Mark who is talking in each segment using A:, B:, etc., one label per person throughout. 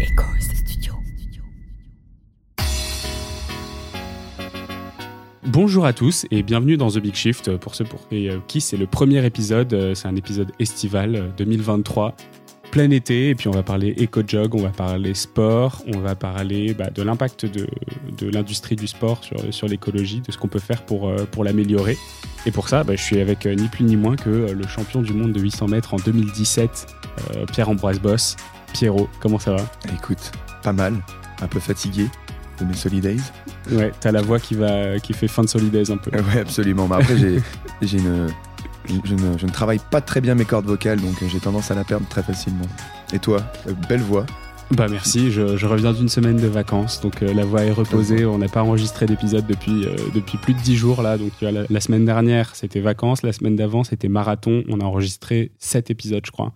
A: Studio.
B: Bonjour à tous et bienvenue dans The Big Shift. Pour ceux pour euh, qui c'est le premier épisode, euh, c'est un épisode estival euh, 2023, plein été, et puis on va parler éco-jog, on va parler sport, on va parler bah, de l'impact de, l'industrie du sport sur, l'écologie, de ce qu'on peut faire pour, euh, l'améliorer. Et pour ça, bah, je suis avec euh, ni plus ni moins que euh, le champion du monde de 800 mètres en 2017, euh, Pierre-Ambroise Boss. Pierrot, comment ça va
C: Écoute, pas mal, un peu fatigué de mes Solidays.
B: Ouais, t'as la voix qui, va, qui fait fin de solidaise un peu.
C: Ouais, absolument. Mais après, j'ai, j'ai une, je, ne, je ne travaille pas très bien mes cordes vocales, donc j'ai tendance à la perdre très facilement. Et toi, euh, belle voix.
B: Bah merci, je, je reviens d'une semaine de vacances, donc euh, la voix est reposée, on n'a pas enregistré d'épisode depuis, euh, depuis plus de 10 jours là, donc la, la semaine dernière c'était vacances, la semaine d'avant c'était marathon, on a enregistré 7 épisodes je crois.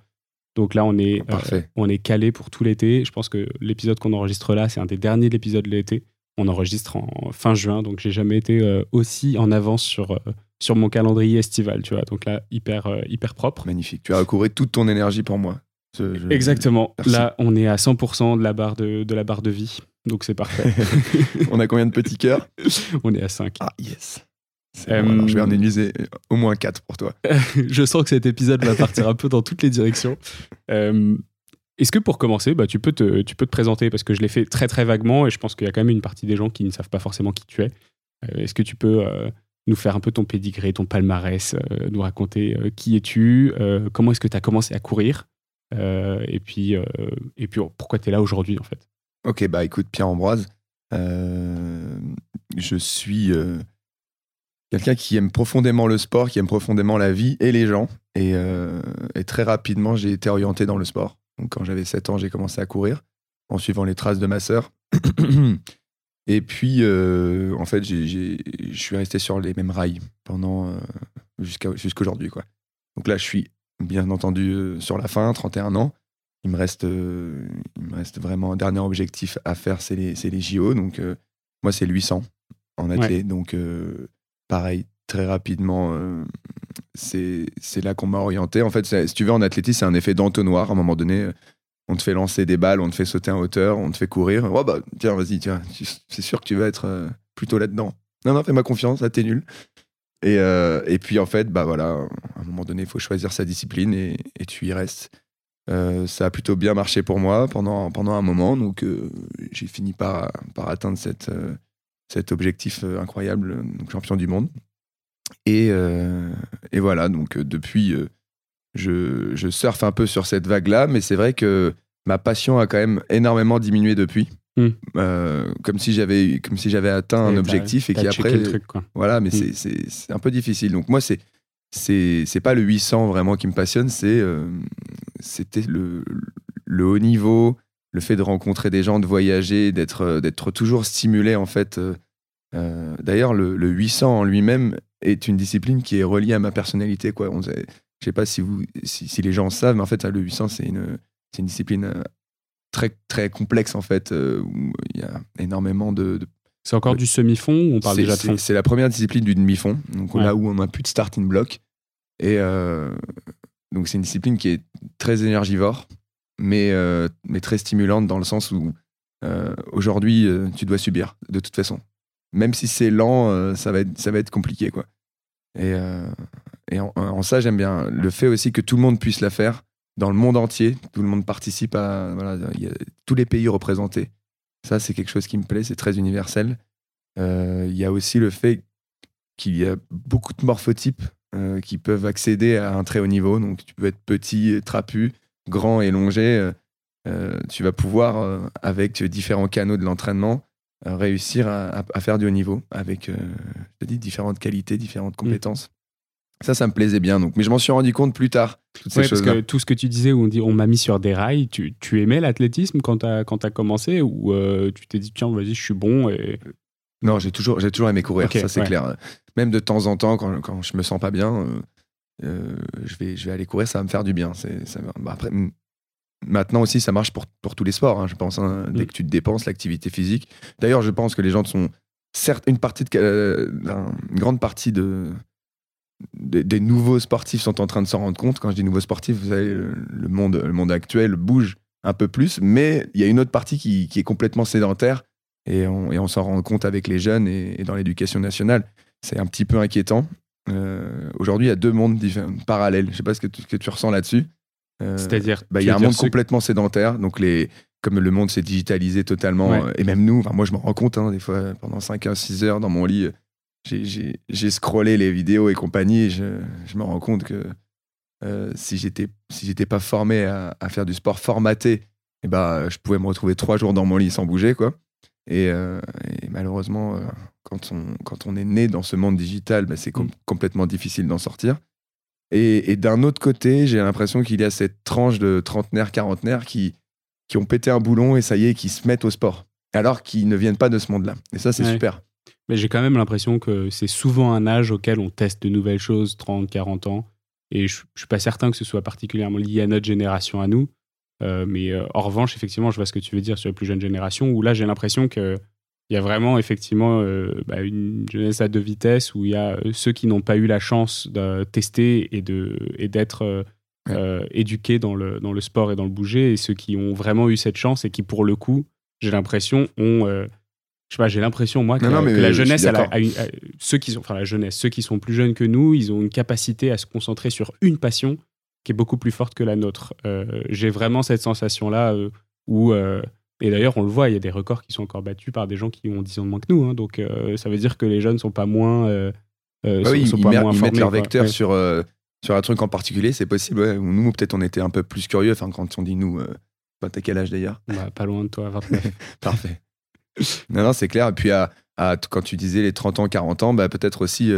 B: Donc là on est, euh, on est calé pour tout l'été, je pense que l'épisode qu'on enregistre là c'est un des derniers épisodes de l'été, on enregistre en fin juin, donc j'ai jamais été euh, aussi en avance sur, euh, sur mon calendrier estival, tu vois, donc là hyper, hyper propre.
C: Magnifique. Tu as recouvré toute ton énergie pour moi. Je- je-
B: Exactement,
C: Merci.
B: là on est à 100% de la barre de, de la barre de vie, donc c'est parfait.
C: On a combien de petits cœurs?
B: On est à 5.
C: Ah, yes.
B: Euh,
C: je vais en utiliser euh, au moins 4 pour toi.
B: je sens que cet épisode va partir un peu dans toutes les directions. Euh, Est-ce que pour commencer, bah, tu, peux te, tu peux te présenter? Parce que je l'ai fait très très vaguement et je pense qu'il y a quand même une partie des gens qui ne savent pas forcément qui tu es. Euh, Est-ce que tu peux euh, nous faire un peu ton pédigré, ton palmarès, euh, nous raconter euh, qui es-tu, euh, comment est-ce que tu as commencé à courir euh, et, puis, euh, et puis pourquoi tu es là aujourd'hui en fait?
C: Ok, bah écoute, Pierre-Ambroise, euh, je suis euh, quelqu'un qui aime profondément le sport, qui aime profondément la vie et les gens. Et, euh, et très rapidement, j'ai été orienté dans le sport. Donc quand j'avais 7 ans, j'ai commencé à courir en suivant les traces de ma sœur. et puis, euh, en fait, je suis resté sur les mêmes rails pendant euh, jusqu'à jusqu'aujourd'hui. quoi. Donc là, je suis bien entendu euh, sur la fin, 31 ans. Il me reste, il me reste vraiment un dernier objectif à faire, c'est les, les JO. Donc, moi, c'est le 800 en athlète. Donc, pareil, très rapidement, euh, c'est là qu'on m'a orienté. En fait, si tu veux, en athlétisme, c'est un effet d'entonnoir. À un moment donné, euh, on te fait lancer des balles, on te fait sauter en hauteur, on te fait courir. Oh, bah, tiens, vas-y, tiens, c'est sûr que tu vas être euh, plutôt là-dedans. Non, non, fais-moi confiance, là, t'es nul. Et, et puis, en fait, bah voilà, à un moment donné, il faut choisir sa discipline et, et tu y restes. Ça a plutôt bien marché pour moi pendant, pendant un moment, donc j'ai fini par, par atteindre cette, cet objectif euh, incroyable, euh, donc champion du monde. Et, euh, et voilà, donc depuis, je, je surfe un peu sur cette vague-là, mais c'est vrai que ma passion a quand même énormément diminué depuis.
B: Hmm.
C: Euh, comme si j'avais comme si j'avais atteint
B: Et
C: un objectif et qui après
B: le truc quoi.
C: voilà, mais
B: Mm.
C: c'est- un peu difficile. Donc moi, c'est c'est c'est pas le 800 vraiment qui me passionne, c'est euh, c'était le, le haut niveau, le fait de rencontrer des gens, de voyager, d'être euh, d'être toujours stimulé en fait. euh, euh, D'ailleurs, le, le 800 en lui-même est une discipline qui est reliée à ma personnalité. Quoi. On, je sais pas si, vous, si, si les gens savent, mais en fait, le 800, c'est une, c'est une discipline très, très complexe, en fait, où il y a énormément de, de
B: C'est encore du semi-fond ou on parle
C: c'est-
B: déjà de fond?
C: C'est la première discipline du demi-fond, donc
B: Ouais.
C: là où on n'a plus de starting block. Et euh, donc c'est une discipline qui est très énergivore, mais, euh, mais très stimulante dans le sens où euh, aujourd'hui euh, tu dois subir de toute façon. Même si c'est lent, ça, va être, ça va être compliqué. Quoi. Et, et en, ça, j'aime bien le fait aussi que tout le monde puisse la faire dans le monde entier. Tout le monde participe à. Voilà, il y a tous les pays représentés. Ça, c'est quelque chose qui me plaît, c'est très universel. Il y a aussi le fait qu'il y a beaucoup de morphotypes qui peuvent accéder à un très haut niveau. Donc, tu peux être petit, trapu, grand et longé. Euh, euh, tu vas pouvoir, euh, avec différents canaux de l'entraînement, euh, réussir à, faire du haut niveau avec, je te dis, différentes qualités, différentes compétences. Ça, ça me plaisait bien. Donc, mais je m'en suis rendu compte plus tard. Toutes ces
B: Ouais, parce que tout ce que tu disais, où on dit on m'a mis sur des rails, tu, tu aimais l'athlétisme quand tu as, as commencé ou tu t'es dit tiens, vas-y, je suis bon et...
C: Non, j'ai toujours, j'ai toujours aimé courir, ça c'est
B: ouais.
C: clair. Même de temps en temps, quand, quand je me sens pas bien, euh, je, vais, je vais aller courir, ça va me faire du bien. C'est, ça va- bah, après, maintenant aussi, ça marche pour, pour tous les sports, hein, je pense. hein. dès
B: Mm.
C: que tu te dépenses, l'activité physique. D'ailleurs, je pense que les gens sont. Certes, une, partie de, euh, une grande partie de, des, des nouveaux sportifs sont en train de s'en rendre compte. Quand je dis nouveaux sportifs, vous savez, le, le monde, le monde actuel bouge un peu plus, mais il y a une autre partie qui, qui est complètement sédentaire et on, et on s'en rend compte avec les jeunes et, et dans l'éducation nationale. C'est un petit peu inquiétant. Euh, Aujourd'hui, il y a deux mondes parallèles. Je sais pas ce que tu, ce que tu ressens là-dessus. Euh,
B: C'est-à-dire,
C: bah, il y a un monde complètement sédentaire. Donc, les, comme le monde s'est digitalisé totalement,
B: Ouais.
C: euh, et même nous, enfin, moi, je me rends compte, hein, des fois, pendant 5 heures, 6 heures dans mon lit, j'ai- scrollé les vidéos et compagnie, et je, je me rends compte que euh, si j'étais si j'étais pas formé à, à faire du sport formaté, eh ben, je pouvais me retrouver trois jours dans mon lit sans bouger, quoi. Et, euh, et malheureusement, quand, on, quand on est né dans ce monde digital, bah, c'est com-
B: Mm.
C: complètement difficile d'en sortir. Et, et d'un autre côté, j'ai l'impression qu'il y a cette tranche de trentenaires, quarantenaires qui, qui ont pété un boulon et ça y est, qui se mettent au sport. Alors qu'ils ne viennent pas de ce monde-là. Et ça, c'est
B: Ouais.
C: super.
B: Mais j'ai quand même l'impression que c'est souvent un âge auquel on teste de nouvelles choses, 30, 40 ans. Et je, je suis pas certain que ce soit particulièrement lié à notre génération à nous. Euh, mais euh, en revanche, effectivement, je vois ce que tu veux dire sur la plus jeune génération, où là, j'ai l'impression qu'il y a vraiment, effectivement, euh, bah, une jeunesse à deux vitesses, où il y a euh, ceux qui n'ont pas eu la chance de tester et de- et d'être euh,
C: Ouais.
B: éduqués dans le, dans le sport et dans le bouger, et ceux qui ont vraiment eu cette chance et qui, pour le coup, j'ai l'impression, ont. euh, je sais pas, j'ai l'impression, moi, que,
C: Non, non,
B: la-
C: mais
B: que la jeunesse, elle a-
C: d'accord.
B: a une- a- ceux qui sont, enfin la jeunesse, ceux qui sont plus jeunes que nous, ils ont une capacité à se concentrer sur une passion qui est beaucoup plus forte que la nôtre. J'ai vraiment cette sensation-là où, et d'ailleurs, on le voit, il y a des records qui sont encore battus par des gens qui ont 10 ans de moins que nous. hein. donc, euh, ça veut dire que les jeunes sont pas moins. euh, euh,
C: Bah
B: sont-
C: oui,
B: sont
C: ils,
B: pas moins
C: ils mettent leur
B: quoi.
C: vecteur
B: Ouais.
C: sur, euh, sur un truc en particulier, c'est possible. ouais. Nous, peut-être, on était un peu plus curieux. Enfin, quand on dit nous, bah, t'as quel âge d'ailleurs?
B: Bah, pas loin de toi, 29.
C: Parfait. non, non, c'est clair. Et puis, à, à- quand tu disais les 30 ans, 40 ans, bah, peut-être aussi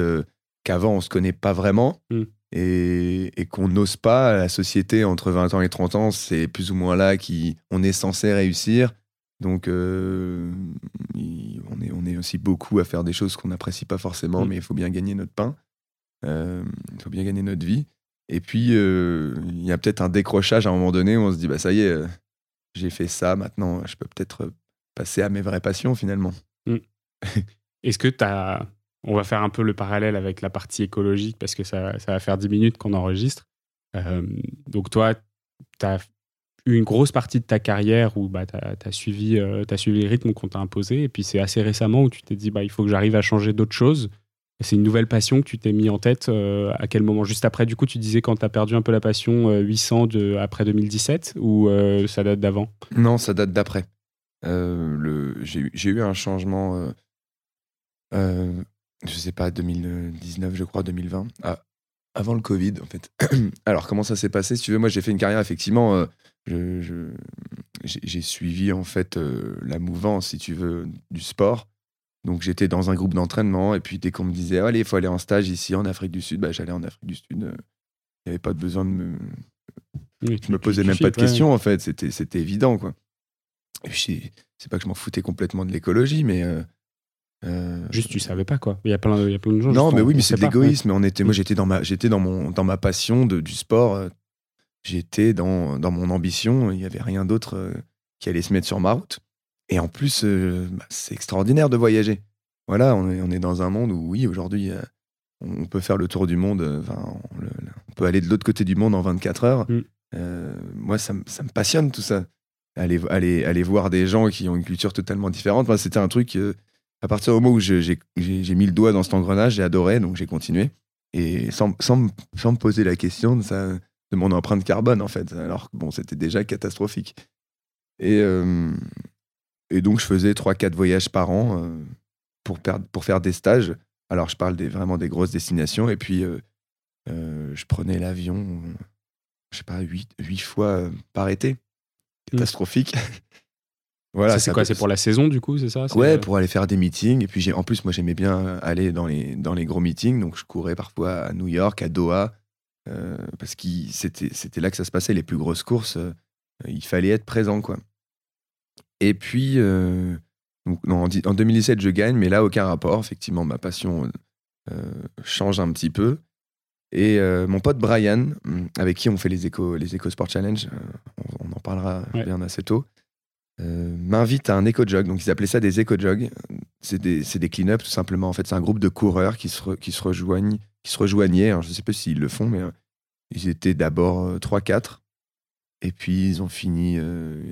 C: qu'avant, on se connaît pas vraiment
B: Mm.
C: Et, et qu'on n'ose pas. La société, entre 20 ans et 30 ans, c'est plus ou moins là qu'on est censé réussir. Donc, euh, on, est, on est aussi beaucoup à faire des choses qu'on n'apprécie pas forcément,
B: Mm.
C: mais il faut bien gagner notre pain. Euh, Il faut bien gagner notre vie. Et puis, euh, il y a peut-être un décrochage à un moment donné où on se dit, bah, ça y est, j'ai fait ça, maintenant, je peux peut-être passer à mes vraies passions finalement.
B: Est-ce que tu as. On va faire un peu le parallèle avec la partie écologique parce que ça, va faire 10 minutes qu'on enregistre. Euh, donc, toi, tu as eu une grosse partie de ta carrière où bah, tu as, suivi, euh, suivi les rythmes qu'on t'a imposés. Et puis, c'est assez récemment où tu t'es dit bah, il faut que j'arrive à changer d'autres choses. C'est une nouvelle passion que tu t'es mis en tête. euh, à quel moment? Juste après, du coup, tu disais quand tu as perdu un peu la passion, euh, 800 de, après 2017 ou ça date d'avant?
C: Non, ça date d'après. J'ai eu- un changement, je sais pas, 2019, je crois, 2020, ah, avant le Covid, en fait. Alors, comment ça s'est passé Si tu veux, moi, j'ai fait une carrière, effectivement, euh, je- je- j'ai suivi, en fait, euh, la mouvance, si tu veux, du sport. Donc, j'étais dans un groupe d'entraînement, et puis dès qu'on me disait, allez, il faut aller en stage ici, en Afrique du Sud, bah, j'allais en Afrique du Sud. euh, Il n'y avait pas de besoin de me,
B: Oui,
C: je me posais même pas de questions en fait, c'était évident quoi. Et puis, c'est- c'est pas que je m'en foutais complètement de l'écologie, mais euh,
B: Juste, tu savais pas quoi. Il y a plein, il y a plein de gens.
C: non, mais
B: on-
C: oui, mais c'est de l'égoïsme. On était, moi, j'étais dans ma, j'étais dans mon, dans ma passion de, du sport. J'étais dans, dans mon ambition. Il y avait rien d'autre euh, qui allait se mettre sur ma route. Et en plus, euh, bah, c'est extraordinaire de voyager. Voilà, on est, on est dans un monde où oui, aujourd'hui, euh, on peut faire le tour du monde. on, le- on peut aller de l'autre côté du monde en 24 heures.
B: Mm.
C: Moi, ça, me- ça me passionne tout ça. Aller, aller, aller voir des gens qui ont une culture totalement différente. C'était un truc. À partir du moment où j'ai mis le doigt dans cet engrenage, j'ai adoré, donc j'ai continué. Et sans, sans, me- sans me poser la question de, mon empreinte carbone, en fait. Alors que bon, c'était déjà catastrophique. Et, euh, et donc, je faisais 3-4 voyages par an euh, pour, faire des stages. Alors, je parle des, vraiment des grosses destinations. Et puis, euh, je prenais l'avion, je sais pas, 8, fois euh, par été. Catastrophique. Voilà,
B: c'est quoi C'est pour la saison, du coup, c'est ça
C: Ouais,
B: euh,
C: pour aller faire des meetings. Et puis, j'ai, en plus, moi, j'aimais bien aller dans les, dans les gros meetings. Donc, je courais parfois à New York, à Doha, euh, parce que c'était, c'était là que ça se passait. Les plus grosses courses, euh, il fallait être présent, quoi. Et puis, euh, donc, non, en, di- en 2017, je gagne, mais là, aucun rapport. Effectivement, ma passion change un petit peu. Et mon pote Brian, avec qui on fait les Eco, les Sport Challenge, on, on en parlera
B: Ouais.
C: bien assez tôt, euh, m'invite à un éco-jog. Donc, ils appelaient ça des éco-jogs. C'est des, des clean-up, tout simplement. En fait, c'est un groupe de coureurs qui se, qui se, rejoignent, qui se rejoignaient. Je ne sais pas s'ils le font, mais euh, ils étaient d'abord euh, 3-4. Et puis, ils ont fini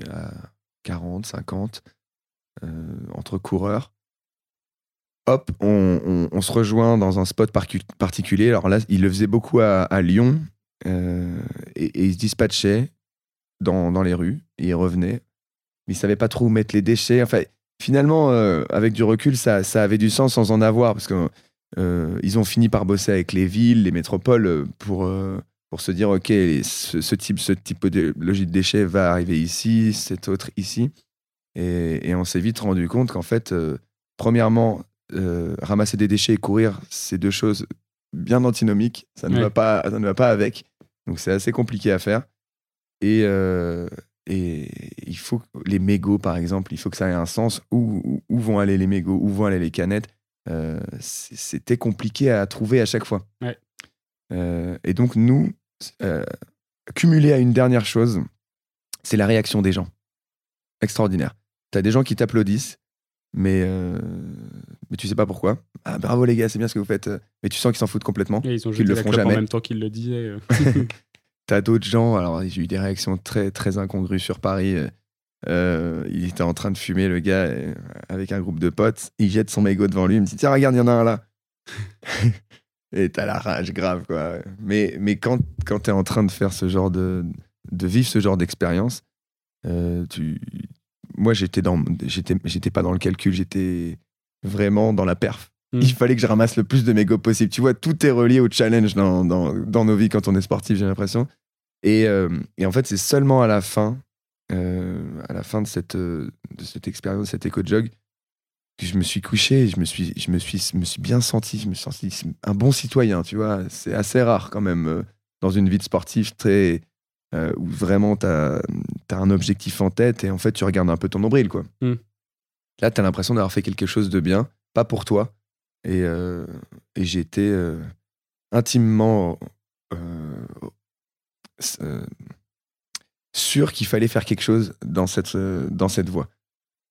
C: à 40, 50, entre coureurs. Hop, on, se rejoint dans un spot particulier. Alors là, ils le faisaient beaucoup à, Lyon. et, ils se dispatchaient dans, les rues. Et ils revenaient. Mais ils savaient pas trop où mettre les déchets. Enfin, finalement, avec du recul, ça, avait du sens sans en avoir. Parce que ils ont fini par bosser avec les villes, les métropoles pour, pour se dire, OK, ce, type, ce type de logique de déchets va arriver ici, cet autre ici. Et, on s'est vite rendu compte qu'en fait, euh, premièrement, euh, ramasser des déchets et courir, c'est deux choses bien antinomiques. Ça ne, va, pas, ça ne va pas avec. Donc c'est assez compliqué à faire. Et, euh, et il faut les mégots, par exemple, il faut que ça ait un sens. Où, où vont aller les mégots? Où vont aller les canettes? C'était compliqué à trouver à chaque fois. et donc, nous, euh, cumulé à une dernière chose, c'est la réaction des gens. Extraordinaire. Tu as des gens qui t'applaudissent, mais, euh, mais tu sais pas pourquoi. Ah, bravo les gars, c'est bien ce que vous faites. Mais tu sens qu'ils s'en foutent complètement.
B: ils ont le feront jamais. en même temps qu'ils le disaient. Euh.
C: T'as d'autres gens, alors j'ai eu des réactions très, très incongrues sur Paris. il était en train de fumer, le gars, avec un groupe de potes. Il jette son mégot devant lui. Il me dit Tiens, regarde, il y en a un là. et t'as la rage grave, quoi. Mais, quand, quand t'es en train de faire ce genre de. vivre ce genre d'expérience, euh. Moi. J'étais, j'étais pas dans le calcul, j'étais vraiment dans la perf. Hmm. Il fallait que je ramasse le plus de mégots possible. Tu vois, tout est relié au challenge dans, dans, dans nos vies quand on est sportif, j'ai l'impression. Et, euh, et, en fait, c'est seulement à la fin, euh, à la fin de cette, de cette expérience, cet éco-jog, je me suis couché, je me suis, je me suis, me suis bien senti, je me suis senti un bon citoyen, tu vois. C'est assez rare quand même euh, dans une vie de sportif très euh, où vraiment tu as, un objectif en tête et en fait tu regardes un peu ton nombril, quoi. Hmm. Là, tu as l'impression d'avoir fait quelque chose de bien, pas pour toi. Et, euh, et j'ai été intimement sûr qu'il fallait faire quelque chose dans cette, dans cette voie.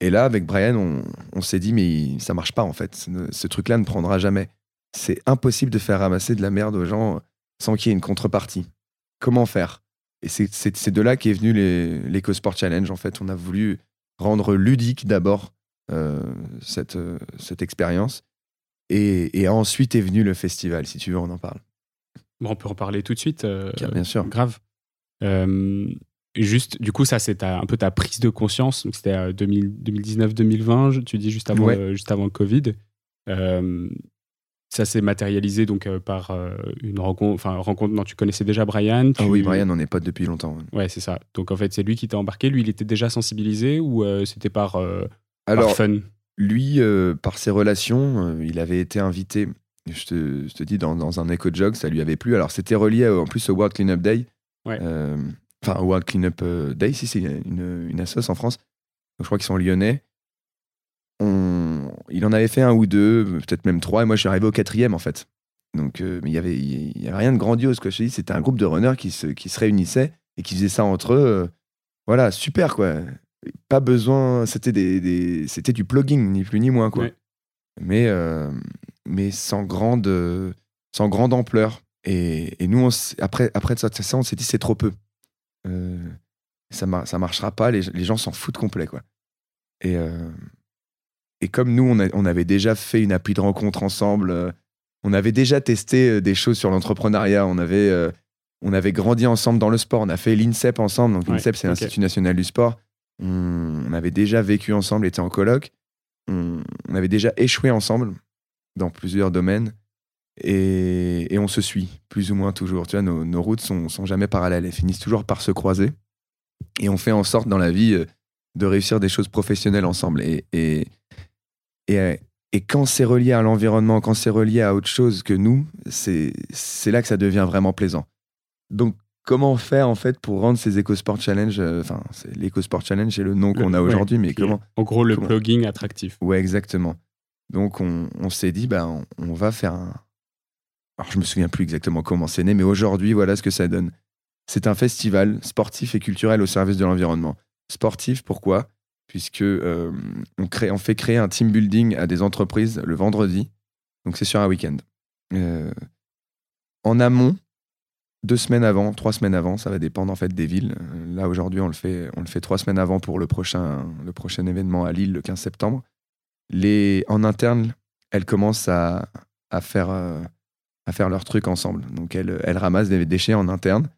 C: Et là, avec Brian, on, s'est dit, mais ça marche pas en fait. Ce, truc-là ne prendra jamais. C'est impossible de faire ramasser de la merde aux gens sans qu'il y ait une contrepartie. Comment faire? Et c'est de là qu'est venu l'EcoSport Challenge. En fait, on a voulu rendre ludique d'abord euh, cette, cette expérience. Et, ensuite est venu le festival, si tu veux, on en parle.
B: Bon, on peut en parler tout de suite. Euh,
C: bien sûr.
B: Grave. Euh, juste, du coup, ça, c'est un peu ta prise de conscience. C'était 2019-2020, euh, tu dis juste avant, euh, juste avant le Covid. Ça s'est matérialisé donc par une rencontre, enfin rencontre. Non, tu connaissais déjà Brian.
C: Ah oui, Brian, on est potes depuis longtemps.
B: Ouais, c'est ça. Donc en fait, c'est lui qui t'a embarqué. Lui, il était déjà sensibilisé ou c'était par, Alors, fun?
C: Lui, par ses relations, il avait été invité. Je te, je te dis dans, dans un éco jog, ça lui avait plu. Alors c'était relié en plus au World Cleanup Day.
B: Ouais
C: enfin World Cleanup euh, Day, si c'est une, une assoce en France. je crois qu'ils sont lyonnais. On... Il en avait fait un ou deux, peut-être même trois, et moi je suis arrivé au quatrième en fait. Donc, euh, mais il y avait, y avait rien de grandiose. Quoi. Je dis, c'était un groupe de runners qui se, qui se réunissaient et qui faisaient ça entre eux. Euh, voilà, super quoi. Pas besoin, c'était des, des c'était du plugging, ni plus ni moins quoi. Mais, mais sans grande, sans grande ampleur. Et, et nous, après, après ça, on s'est dit c'est trop peu. Euh, ça, ça marchera pas, les, gens s'en foutent complet. Quoi. Et, euh, et comme nous, on, on, avait déjà fait une appli de rencontre ensemble, euh, on avait déjà testé des choses sur l'entrepreneuriat, on avait, on avait grandi ensemble dans le sport, on a fait l'INSEP ensemble, donc l'INSEP c'est l'Institut national du sport. On, avait déjà vécu ensemble, était en colloque, on, avait déjà échoué ensemble dans plusieurs domaines. Et, on se suit, plus ou moins toujours. Tu vois, nos, routes sont, sont jamais parallèles, elles finissent toujours par se croiser. Et on fait en sorte dans la vie euh, de réussir des choses professionnelles ensemble. Et, et, et quand c'est relié à l'environnement, quand c'est relié à autre chose que nous, c'est là que ça devient vraiment plaisant. Donc, comment faire en fait pour rendre ces EcoSport Challenge, euh, enfin, l'EcoSport Challenge, c'est le nom qu'on a aujourd'hui, mais comment
B: En gros, le plugging attractif.
C: Ouais, exactement. Donc, on, on s'est dit, bah, on, va faire un, alors je me souviens plus exactement comment c'est né, mais aujourd'hui, voilà ce que ça donne. C'est un festival sportif et culturel au service de l'environnement. Sportif, pourquoi? Puisque euh, on, crée, on fait créer un team building à des entreprises le vendredi, donc c'est sur un week-end. Euh, en amont, deux semaines avant, trois semaines avant, ça va dépendre en fait des villes. Là aujourd'hui, on le fait, on le fait trois semaines avant pour le prochain, le prochain événement à Lille le 15 septembre. Les, en interne, elles commencent à, à faire, euh, à faire leur truc ensemble. Donc elles, elles ramassent des déchets en interne,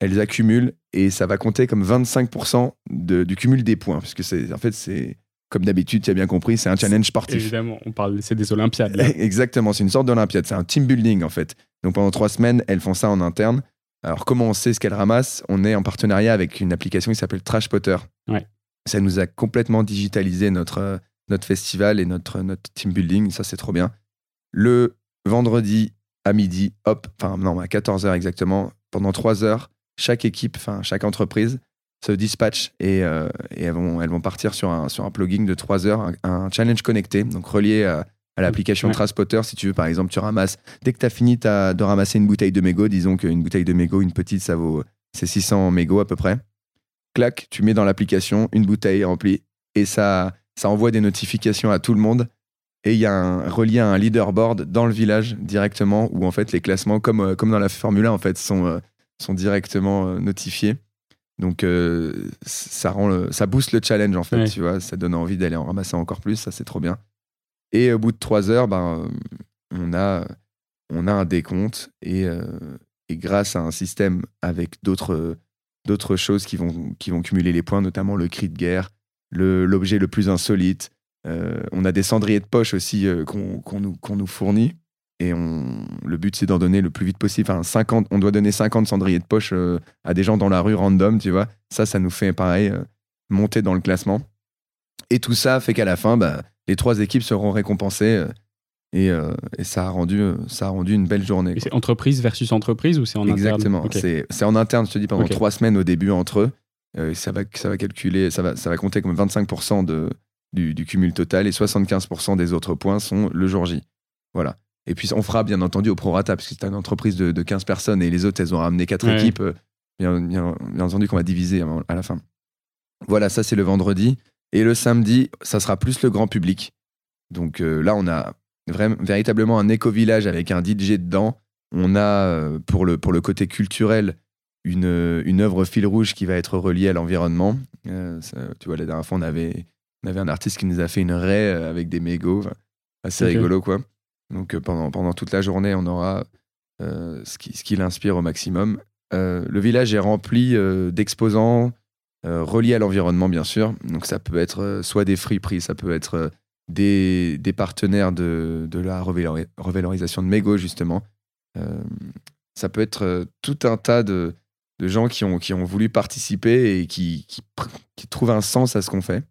C: elles accumulent et ça va compter comme 25% de- du cumul des points, puisque c'est en fait c'est comme d'habitude, tu as bien compris, c'est un challenge sportif.
B: Évidemment, on parle, c'est des Olympiades. là.
C: Exactement, c'est une sorte d'Olympiade, c'est un team building en fait. Donc pendant trois semaines, elles font ça en interne. Alors comment on sait ce qu'elles ramassent? On est en partenariat avec une application qui s'appelle Trash Potter.
B: Ouais.
C: Ça nous a complètement digitalisé notre, euh, notre festival et notre, notre team building, ça c'est trop bien. Le vendredi à midi, hop, enfin non, à 14h exactement, pendant trois heures, chaque équipe, enfin chaque entreprise se dispatch et, euh, et elles, vont, elles vont partir sur un, sur un plugin de 3 heures, un, un challenge connecté, donc relié à, à l'application
B: Ouais.
C: Traspotter. Si tu veux, par exemple, tu ramasses, dès que tu as fini de ramasser une bouteille de mégot, disons qu'une bouteille de mégot, une petite, ça vaut c'est 600 mégots à peu près. Clac, tu mets dans l'application une bouteille remplie et ça, ça envoie des notifications à tout le monde. Et il y a un relié à un leaderboard dans le village directement où en fait les classements, comme, euh, comme dans la Formule 1, en fait, sont, euh, sont directement euh, notifiés. Donc euh, ça, rend le- ça booste le challenge en fait,
B: Ouais.
C: tu vois, ça donne envie d'aller en ramasser encore plus, ça c'est trop bien. Et au bout de trois heures, ben, on, a, on a un décompte et, euh, et grâce à un système avec d'autres choses qui vont, qui vont cumuler les points, notamment le cri de guerre, l'objet le, plus insolite. euh, on a des cendriers de poche aussi euh, qu'on nous, qu'on nous fournit. Et on, le but, c'est d'en donner le plus vite possible. Enfin, 50, on doit donner 50 cendriers de poche euh, à des gens dans la rue random, tu vois. Ça, ça nous fait pareil, monter dans le classement. Et tout ça fait qu'à la fin, bah, les trois équipes seront récompensées. euh, et, euh, et ça, a rendu, euh, ça a rendu une belle journée.
B: C'est entreprise versus entreprise ou c'est en interne
C: Exactement. C'est en interne, je te dis, pendant trois semaines au début entre eux. Euh, ça, va, ça va calculer, ça va, ça va compter comme 25% de, du, du cumul total et 75% des autres points sont le jour J. Voilà. Et puis on fera bien entendu au prorata, parce que c'est une entreprise de, de 15 personnes et les autres, elles ont ramené quatre
B: Ouais.
C: équipes. Bien, bien- bien entendu qu'on va diviser à à la fin. Voilà, ça c'est le vendredi. Et le samedi, ça sera plus le grand public. Donc euh, là, on a vraiment, véritablement un éco-village avec un DJ dedans. On a, euh, pour le, pour le côté culturel, une, une œuvre fil rouge qui va être reliée à l'environnement. Euh, tu vois, la dernière fois, on avait, on avait un artiste qui nous a fait une raie avec des mégots. Enfin, assez
B: Ok.
C: rigolo, quoi. Donc pendant, pendant toute la journée, on aura euh, ce qui, ce qui l'inspire au maximum. Euh, le village est rempli euh, d'exposants reliés à l'environnement, bien sûr. Donc ça peut être euh, soit des friperies, ça peut être euh, des, des partenaires de, de la revalori- revalorisation de mégots, justement. Euh, ça peut être euh, tout un tas de, de gens qui ont, qui ont voulu participer et qui, qui, trouvent un sens à ce qu'on fait.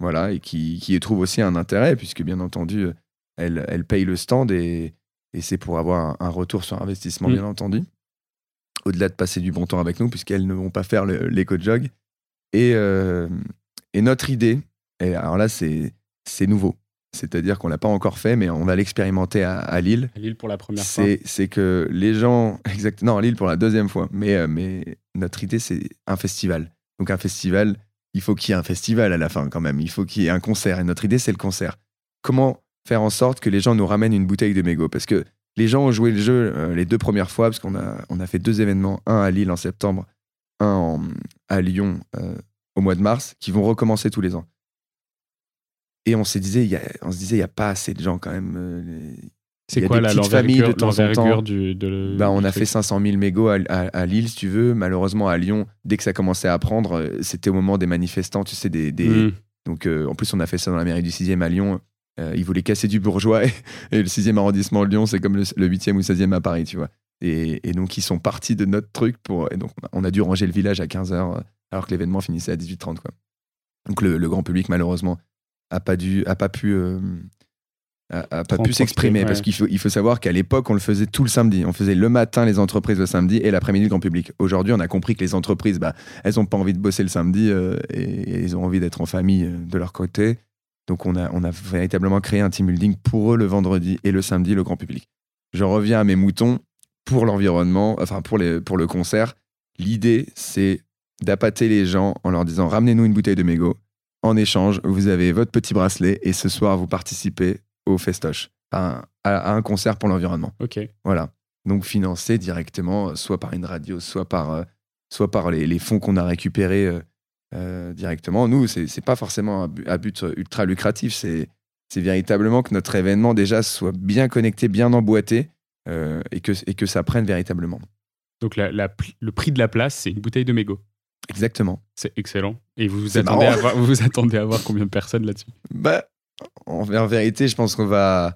C: Voilà, et qui, qui y trouvent aussi un intérêt, puisque bien entendu, euh, elles, elles payent le stand et, et c'est pour avoir un, un retour sur investissement,
B: Mm.
C: bien entendu. Au-delà de passer du bon temps avec nous, puisqu'elles ne vont pas faire l'éco-jog. Et, euh, et notre idée, et alors là, c'est nouveau. C'est-à-dire qu'on l'a pas encore fait, mais on va l'expérimenter à, à Lille.
B: À Lille pour la première fois.
C: C'est c'est que les gens. Exact, non, à Lille pour la deuxième fois. Mais, euh, mais notre idée, c'est un festival. Donc, un festival, il faut qu'il y ait un festival à la fin, quand même. Il faut qu'il y ait un concert. Et notre idée, c'est le concert. Comment faire en sorte que les gens nous ramènent une bouteille de mégot Parce que les gens ont joué le jeu euh, les deux premières fois, parce qu'on a, on a fait deux événements, un à Lille en septembre, un en- à Lyon euh, au mois de mars, qui vont recommencer tous les ans. Et on, s'est disait, il y a- on se disait, il n'y a pas assez de gens quand même. euh,
B: C'est quoi
C: petites familles de temps en temps.
B: du, de,
C: Bah, on
B: du
C: a
B: truc?
C: fait 500 000 mégots à, à- à Lille, si tu veux. Malheureusement, à Lyon, dès que ça commençait à prendre, euh, c'était au moment des manifestants, tu sais, des. des-
B: Hmm.
C: Donc, euh, en plus, on a fait ça dans la mairie du 6e à Lyon. Ils voulaient casser du bourgeois et, et le 6e arrondissement de Lyon, c'est comme le, le 8e ou 16e à Paris, tu vois. Et, et donc, ils sont partis de notre truc pour. Et donc, on a, dû ranger le village à 15h, alors que l'événement finissait à 18h30, quoi. Donc, le, le grand public, malheureusement, a pas, dû, a pas pu. euh, a, a pas
B: Prendre
C: pu s'exprimer parce qu'il faut, il faut savoir qu'à l'époque on le faisait tout le samedi on faisait le matin les entreprises le samedi et l'après-midi le grand public aujourd'hui on a compris que les entreprises bah, elles ont pas envie de bosser le samedi euh, et, et ils ont envie d'être en famille euh, de leur côté donc on a, on a véritablement créé un team building pour eux le vendredi et le samedi le grand public je reviens à mes moutons pour l'environnement enfin pour, les, pour le concert l'idée c'est d'appâter les gens en leur disant ramenez-nous une bouteille de mégot en échange, vous avez votre petit bracelet et ce soir, vous participez au festoche, à un, à- à un concert pour l'environnement.
B: Ok.
C: Voilà. donc financé directement, soit par une radio, soit par, soit par les, les fonds qu'on a récupérés directement. Nous, c'est n'est pas forcément un but, ultra lucratif, c'est véritablement que notre événement déjà soit bien connecté, bien emboîté et, que, et que ça prenne véritablement.
B: Donc le prix de la place, c'est une bouteille de mégot.
C: Exactement.
B: C'est excellent. Et vous vous, attendez à voir, vous vous attendez à voir combien de personnes là-dessus?
C: Bah, en, vérité, je pense qu'on va,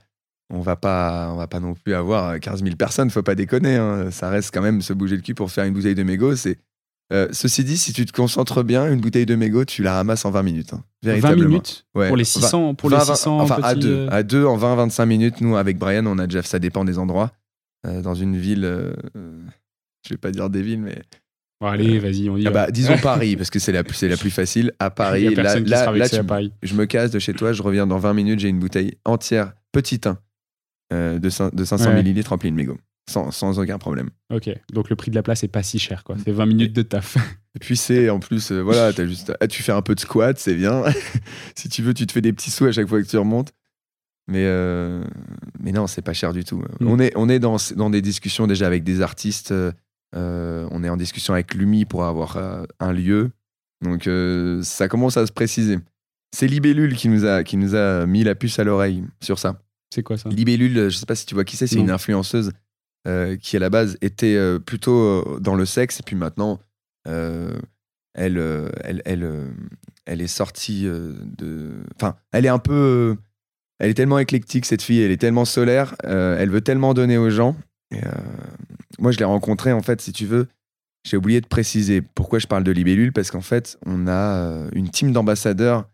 C: on va pas, on va pas non plus avoir 15 000 personnes. Faut pas déconner. Hein. Ça reste quand même se bouger le cul pour faire une bouteille de mégot. C'est euh, ceci dit, si tu te concentres bien, une bouteille de mégot, tu la ramasses en 20 minutes. Hein,
B: 20 minutes Pour les 600, pour les 600
C: Enfin, à deux. Euh, à deux, en 20-25 minutes. Nous, avec Brian, on a déjà, ça dépend des endroits. Euh, dans une ville, je vais pas dire des villes, mais
B: Bon, allez, vas-y, on y
C: ah va. bah, disons Paris, parce que c'est la, c'est la plus facile. À Paris, là, là, là tu,
B: Paris.
C: je me casse de chez toi, je reviens dans 20 minutes, j'ai une bouteille entière, petit 1, de, de 500 ouais. ml remplie de mégot. Sans, sans, aucun problème.
B: Ok, donc le prix de la place est pas si cher, quoi. C'est 20 minutes de taf.
C: Et puis c'est en plus, euh, voilà, as juste, ah, tu fais un peu de squat, c'est bien. si tu veux, tu te fais des petits sous à chaque fois que tu remontes. Mais, euh, mais non, c'est pas cher du tout. Mm. On est, on est dans, dans des discussions déjà avec des artistes. Euh, on est en discussion avec l'UMI pour avoir un lieu. Donc ça commence à se préciser. C'est Libellule qui nous, a, qui nous a mis la puce à l'oreille sur ça.
B: C'est quoi ça?
C: Libellule, je sais pas si tu vois qui c'est, c'est une influenceuse euh, qui à la base était euh, plutôt euh, dans le sexe, et puis maintenant, elle, elle, elle, elle, est sortie de. Enfin, elle est un peu. Elle est tellement éclectique, cette fille, elle est tellement solaire, elle veut tellement donner aux gens. moi, je l'ai rencontrée, en fait, si tu veux, j'ai oublié de préciser pourquoi je parle de Libellule, parce qu'en fait, on a une team d'ambassadeurs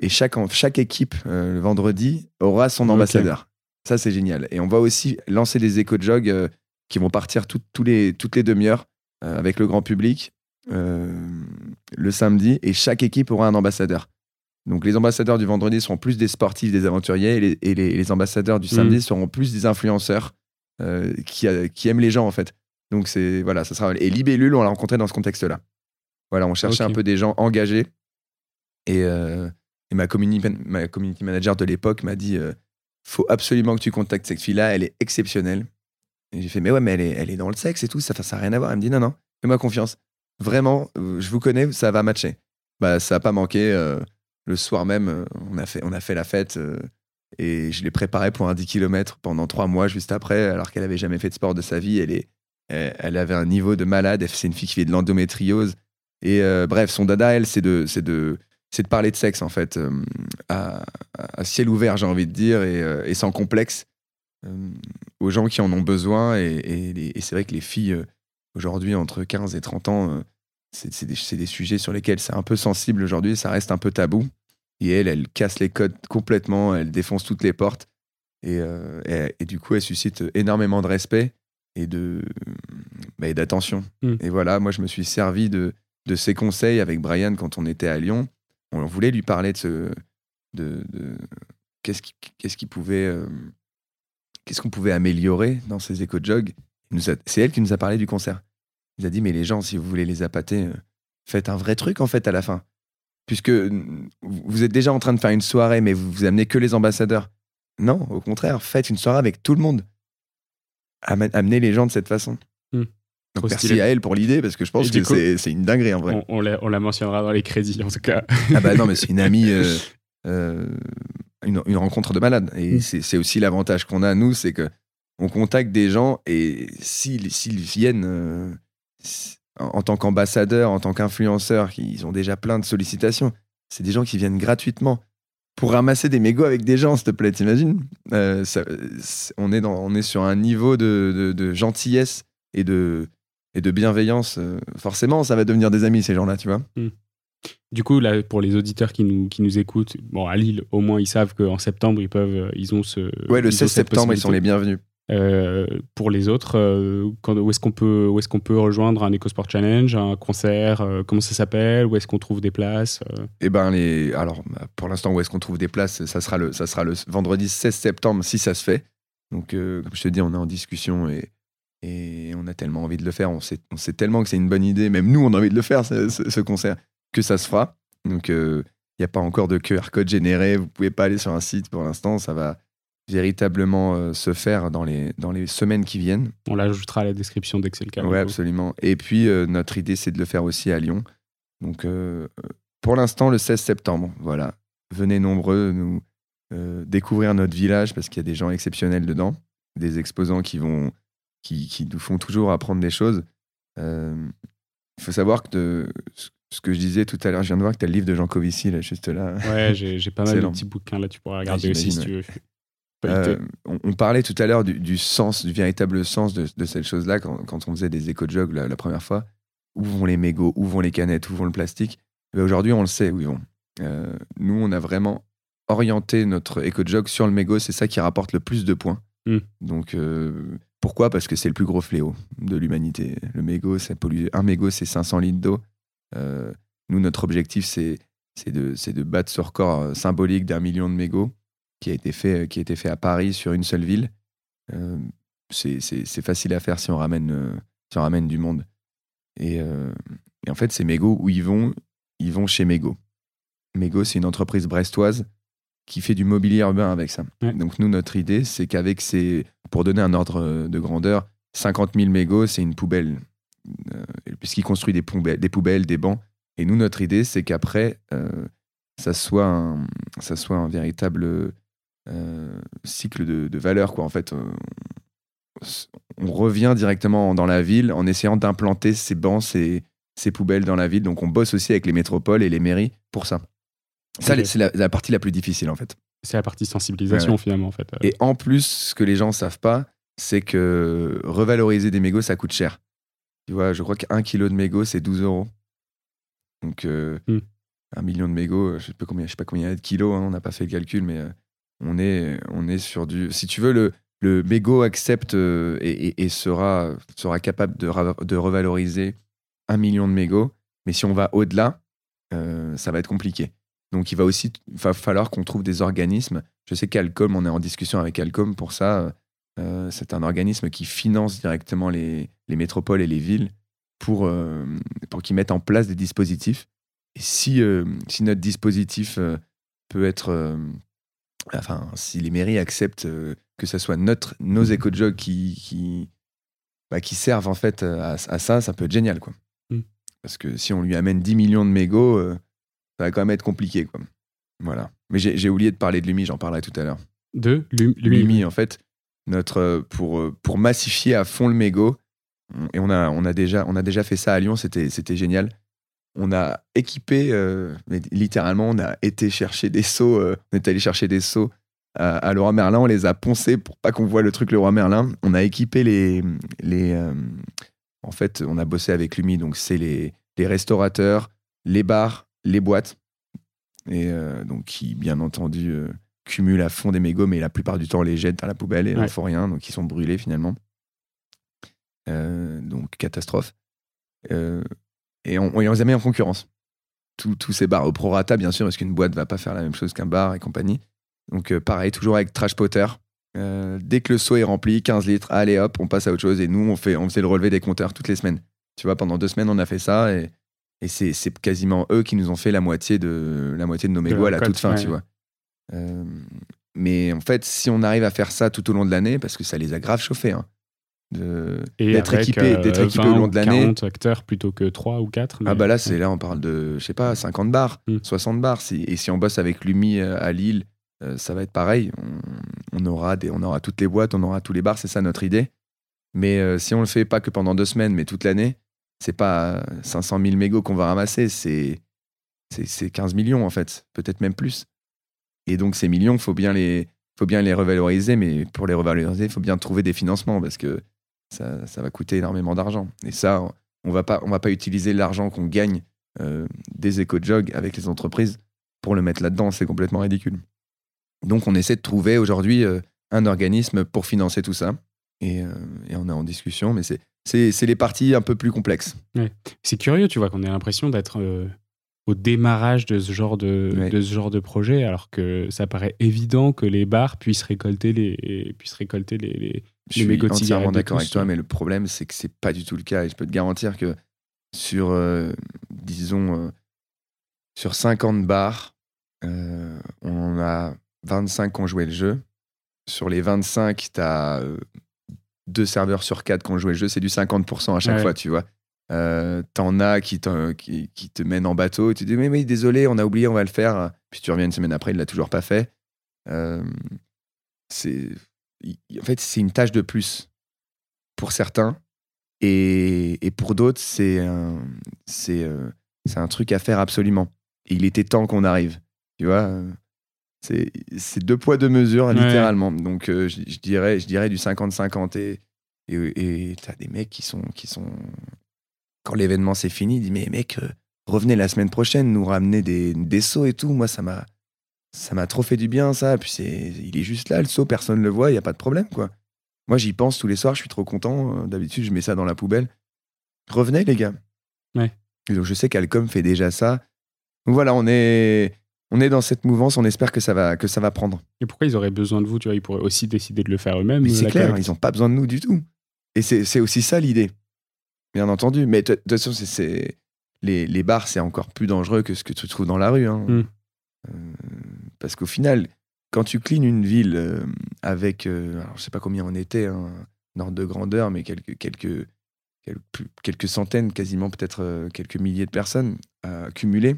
C: et chaque, chaque équipe, le vendredi, aura son ambassadeur. Ça, c'est génial. Et on va aussi lancer des éco-jogs euh, qui vont partir les, toutes les demi-heures euh, avec le grand public euh, le samedi. Et chaque équipe aura un ambassadeur. Donc les ambassadeurs du vendredi seront plus des sportifs, des aventuriers, et les, ambassadeurs du samedi mmh. seront plus des influenceurs qui, qui, aiment les gens en fait. Donc c'est voilà, ça sera et Libellule, on l'a rencontré dans ce contexte-là. Voilà, on cherchait un peu des gens engagés et, et ma, community, ma community manager de l'époque m'a dit faut absolument que tu contactes cette fille-là, elle est exceptionnelle. Et j'ai fait, mais ouais, mais elle est, elle est dans le sexe et tout, ça n'a rien à voir. Elle me dit, non, non, fais-moi confiance. Vraiment, euh, je vous connais, ça va matcher. Bah, ça n'a pas manqué. Euh, le soir même, euh, on, a fait, on a fait la fête et je l'ai préparée pour un 10 km pendant trois mois juste après, alors qu'elle avait jamais fait de sport de sa vie. Elle, est, elle, avait un niveau de malade. C'est une fille qui fait de l'endométriose. Et bref, son dada, elle, c'est de, de, c'est de parler de sexe en fait euh, à, ciel ouvert j'ai envie de dire et, euh, sans complexe euh, aux gens qui en ont besoin. Et, c'est vrai que les filles aujourd'hui entre 15 et 30 ans c'est des, sujets sur lesquels c'est un peu sensible aujourd'hui ça reste un peu tabou. Et elle elle casse les codes complètement elle défonce toutes les portes. Et, du coup elle suscite énormément de respect et de bah, d'attention. Mmh. et voilà moi je me suis servi de de ses conseils avec Brian quand on était à Lyon on voulait lui parler de ce, euh, qu'est-ce qu'on pouvait améliorer dans ces éco-jogs. C'est elle qui nous a parlé du concert. Il nous a dit, mais les gens, si vous voulez les appâter, euh, faites un vrai truc en fait à la fin. Puisque vous êtes déjà en train de faire une soirée, mais vous amenez que les ambassadeurs. Non, au contraire, faites une soirée avec tout le monde. Amenez les gens de cette façon. Hmm merci à elle pour l'idée parce que je pense que c'est une dinguerie en vrai.
B: On, on, la, mentionnera dans les crédits en tout cas.
C: ah bah non, mais c'est une amie, euh, euh, une, une, rencontre de malade. Et mm. c'est aussi l'avantage qu'on a, nous, c'est que on contacte des gens et s'ils viennent euh, en, tant qu'ambassadeurs, en tant qu'influenceurs, ils ont déjà plein de sollicitations. C'est des gens qui viennent gratuitement pour ramasser des mégots avec des gens, s'il te plaît, t'imagines? On, est on est sur un niveau de, de gentillesse et de, et de bienveillance, euh, forcément, ça va devenir des amis, ces gens-là, tu vois. Hmm.
B: Du coup, là, pour les auditeurs qui nous, qui nous écoutent, bon, à Lille, au moins, ils savent qu'en septembre, ils peuvent, euh, ils ont ce.
C: Ouais, le 16 septembre, ils sont les bienvenus.
B: Euh, pour les autres, quand, où est-ce qu'on peut, où est-ce qu'on peut rejoindre un EcoSport Challenge, un concert Comment ça s'appelle Où est-ce qu'on trouve des places
C: Eh ben, les, alors, bah, pour l'instant, où est-ce qu'on trouve des places Ça sera le, ça sera le vendredi 16 septembre, si ça se fait. Donc, comme je te dis, on est en discussion et et on a tellement envie de le faire, on sait, on sait tellement que c'est une bonne idée, même nous on a envie de le faire ce, concert, que ça se fera. Donc il euh, n'y a pas encore de QR code généré, vous pouvez pas aller sur un site pour l'instant, ça va, véritablement euh, se faire dans les, dans les semaines qui viennent.
B: On l'ajoutera à la description dès que c'est le cas.
C: Oui, absolument. Et puis, euh, notre idée, c'est de le faire aussi à Lyon. Donc, euh, pour l'instant, le 16 septembre. Voilà. Venez nombreux nous découvrir notre village parce qu'il y a des gens exceptionnels dedans, des exposants qui, vont, qui, qui nous font toujours apprendre des choses. Il faut savoir que de, ce que je disais tout à l'heure, je viens de voir que tu as le livre de Jean Covici, là, juste là.
B: Ouais, j'ai pas mal de petits bouquins, là, tu pourras regarder aussi si tu veux.
C: Euh, on, parlait tout à l'heure du, sens, du véritable sens de, cette chose-là quand, on faisait des éco-jogs la, première fois. Où vont les mégots? Où vont les canettes? Où vont le plastique? Ben, Aujourd'hui, on le sait où ils vont. Euh, nous, on a vraiment orienté notre éco-jog sur le mégot. C'est ça qui rapporte le plus de points. Hmm. Donc, euh, pourquoi? Parce que c'est le plus gros fléau de l'humanité. Le mégot, ça pollue. Un mégot, c'est 500 litres d'eau. nous, notre objectif, c'est de, battre ce record symbolique d'un million de mégots qui a été fait, qui a été fait à Paris sur une seule ville. Euh, c'est facile à faire si on ramène, euh, si on ramène du monde. Et, euh, en fait, c'est Mego où ils vont, ils vont chez Mego. Mego, c'est une entreprise brestoise qui fait du mobilier urbain avec ça. Donc nous, notre idée, c'est qu'avec ces, pour donner un ordre de grandeur, 50 000 mégots, c'est une poubelle, construisent des poubelles, des poubelles, des bancs. Et nous, notre idée, c'est qu'après, ça soit un, ça soit un véritable euh, cycle de, de valeur, quoi. En fait, euh, on, revient directement dans la ville en essayant d'implanter ces bancs, ces, ces poubelles dans la ville. Donc, on bosse aussi avec les métropoles et les mairies pour ça. Ça, c'est la, partie la plus difficile, en fait.
B: C'est la partie sensibilisation, finalement, en fait.
C: Et en plus, ce que les gens savent pas, c'est que revaloriser des mégots, ça coûte cher. Tu vois, je crois qu'un kilo de mégots, c'est 12 euros. Donc, euh, hmm. un million de mégots, je ne sais, pas combien, sais pas combien il y a de kilos, hein, on n'a pas fait le calcul, mais on est, on est sur du. Si tu veux, le, le Bego accepte euh, et, sera, sera capable de, de, revaloriser un million de mégots. Mais si on va au-delà, euh, ça va être compliqué. Donc il va aussi va falloir qu'on trouve des organismes. Je sais qu'Alcom, on est en discussion avec Alcom pour ça. Euh, c'est un organisme qui finance directement les, les métropoles et les villes pour, pour qu'ils mettent en place des dispositifs. Et si, si notre dispositif peut être enfin, si les mairies acceptent euh, que ce soit notre, nos mmh. éco-jogs qui, qui, bah, qui, servent en fait à, ça, ça peut être génial. Quoi. Mmh. Parce que si on lui amène 10 millions de mégots, euh, ça va quand même être compliqué. Quoi. Voilà. Mais j'ai oublié de parler de Lumi, j'en parlerai tout à l'heure.
B: De
C: Lumi. en fait, notre, euh, pour, pour massifier à fond le mégot, et on a, on, a déjà, on a déjà fait ça à Lyon, c'était génial on a équipé, euh, littéralement, on a été chercher des seaux, euh, on est allé chercher des seaux à, Leroy Merlin, on les a poncés pour pas qu'on voit le truc Leroy Merlin. On a équipé les. les euh, en fait, on a bossé avec Lumi, donc c'est les, les, restaurateurs, les bars, les boîtes, et donc qui, bien entendu, cumulent à fond des mégots, mais la plupart du temps, on les jettent dans la poubelle et il n'en faut rien, donc ils sont brûlés finalement. donc, catastrophe et on, les a mis en concurrence. Tous ces bars au prorata, bien sûr, parce qu'une boîte va pas faire la même chose qu'un bar et compagnie. Donc, euh, pareil, toujours avec Trash Potter. Euh, dès que le seau est rempli, 15 litres, allez hop, on passe à autre chose. Et nous, on, fait, on faisait le relevé des compteurs toutes les semaines. Tu vois, pendant deux semaines, on a fait ça. Et, et c'est quasiment eux qui nous ont fait la moitié de, la moitié de nos mégots à la toute fin, tu vois. Euh, mais en fait, si on arrive à faire ça tout au long de l'année, parce que ça les a grave chauffés, hein, d'être équipé, d'être équipé au long de l'année.
B: 40 acteurs plutôt que 3 ou 4.
C: Ah bah là, c'est là, on parle de, je sais pas, 50 bars, 60 hmm. bars. et si on bosse avec Lumi euh, à Lille, euh, ça va être pareil. On, aura des, on aura toutes les boîtes, on aura tous les bars, c'est ça notre idée. Mais euh, si on le fait pas que pendant deux semaines, mais toute l'année, c'est pas 500 000 mégots qu'on va ramasser, c'est c'est 15 millions en fait, peut-être même plus. Et donc ces millions, faut bien les faut bien les revaloriser, mais pour les revaloriser, il faut bien trouver des financements parce que ça, va coûter énormément d'argent. Et ça, on va pas, on va pas utiliser l'argent qu'on gagne euh, des éco-jogs avec les entreprises pour le mettre là-dedans. C'est complètement ridicule. Donc, on essaie de trouver aujourd'hui euh, un organisme pour financer tout ça. Et, euh, on est en discussion, mais c'est les parties un peu plus complexes.
B: C'est curieux, tu vois, qu'on ait l'impression d'être au démarrage de ce genre de, de, ce genre de projet, alors que ça paraît évident que les bars puissent récolter les, puissent récolter les, les,
C: je suis entièrement d'accord avec toi, mais le problème, c'est que c'est pas du tout le cas. Et je peux te garantir que sur, euh, disons, euh, sur 50 bars, euh, on a 25 qui ont joué le jeu. sur les 25, tu as deux serveurs sur quatre qui ont joué le jeu, c'est du 50% à chaque
B: Ouais.
C: fois, tu vois. Euh, T'en as qui, qui, qui te mènent en bateau, et tu dis, mais oui, désolé, on a oublié, on va le faire. Puis tu reviens une semaine après, il l'a toujours pas fait. Euh, c'est, en fait, c'est une tâche de plus pour certains, et, et pour d'autres, c'est un, c'est, euh, c'est un truc à faire absolument. Et il était temps qu'on arrive, tu vois. C'est, deux poids, deux mesures,
B: Ouais.
C: littéralement. Donc, euh, je, je dirais, je dirais du 50-50. Et, et, et t'as des mecs qui sont, qui sont. Quand l'événement c'est fini, ils disent Mais mec, euh, revenez la semaine prochaine, nous ramener des, des seaux et tout. Moi, ça m'a, ça m'a trop fait du bien, ça. Puis c'est, il est juste là, le seau, personne ne le voit, il n'y a pas de problème, quoi. Moi, j'y pense tous les soirs, je suis trop content. D'habitude, je mets ça dans la poubelle. Revenez, les gars.
B: Ouais.
C: Et donc, je sais qu'Alcom fait déjà ça. Donc voilà, on est, on est dans cette mouvance, on espère que ça va, que ça va prendre.
B: Et pourquoi ils auraient besoin de vous Tu vois, ils pourraient aussi décider de le faire eux-mêmes.
C: Mais c'est
B: la
C: clair,
B: collecte.
C: ils n'ont pas besoin de nous du tout. Et c'est aussi ça l'idée, bien entendu. Mais de toute façon, c'est- les, les bars, c'est encore plus dangereux que ce que tu trouves dans la rue. hein.
B: Mm.
C: Euh, parce qu'au final, quand tu cleans une ville euh, avec, euh, alors, je sais pas combien on était, hein, un ordre de grandeur, mais quelques, quelques, quelques, quelques centaines, quasiment peut-être euh, quelques milliers de personnes cumulées,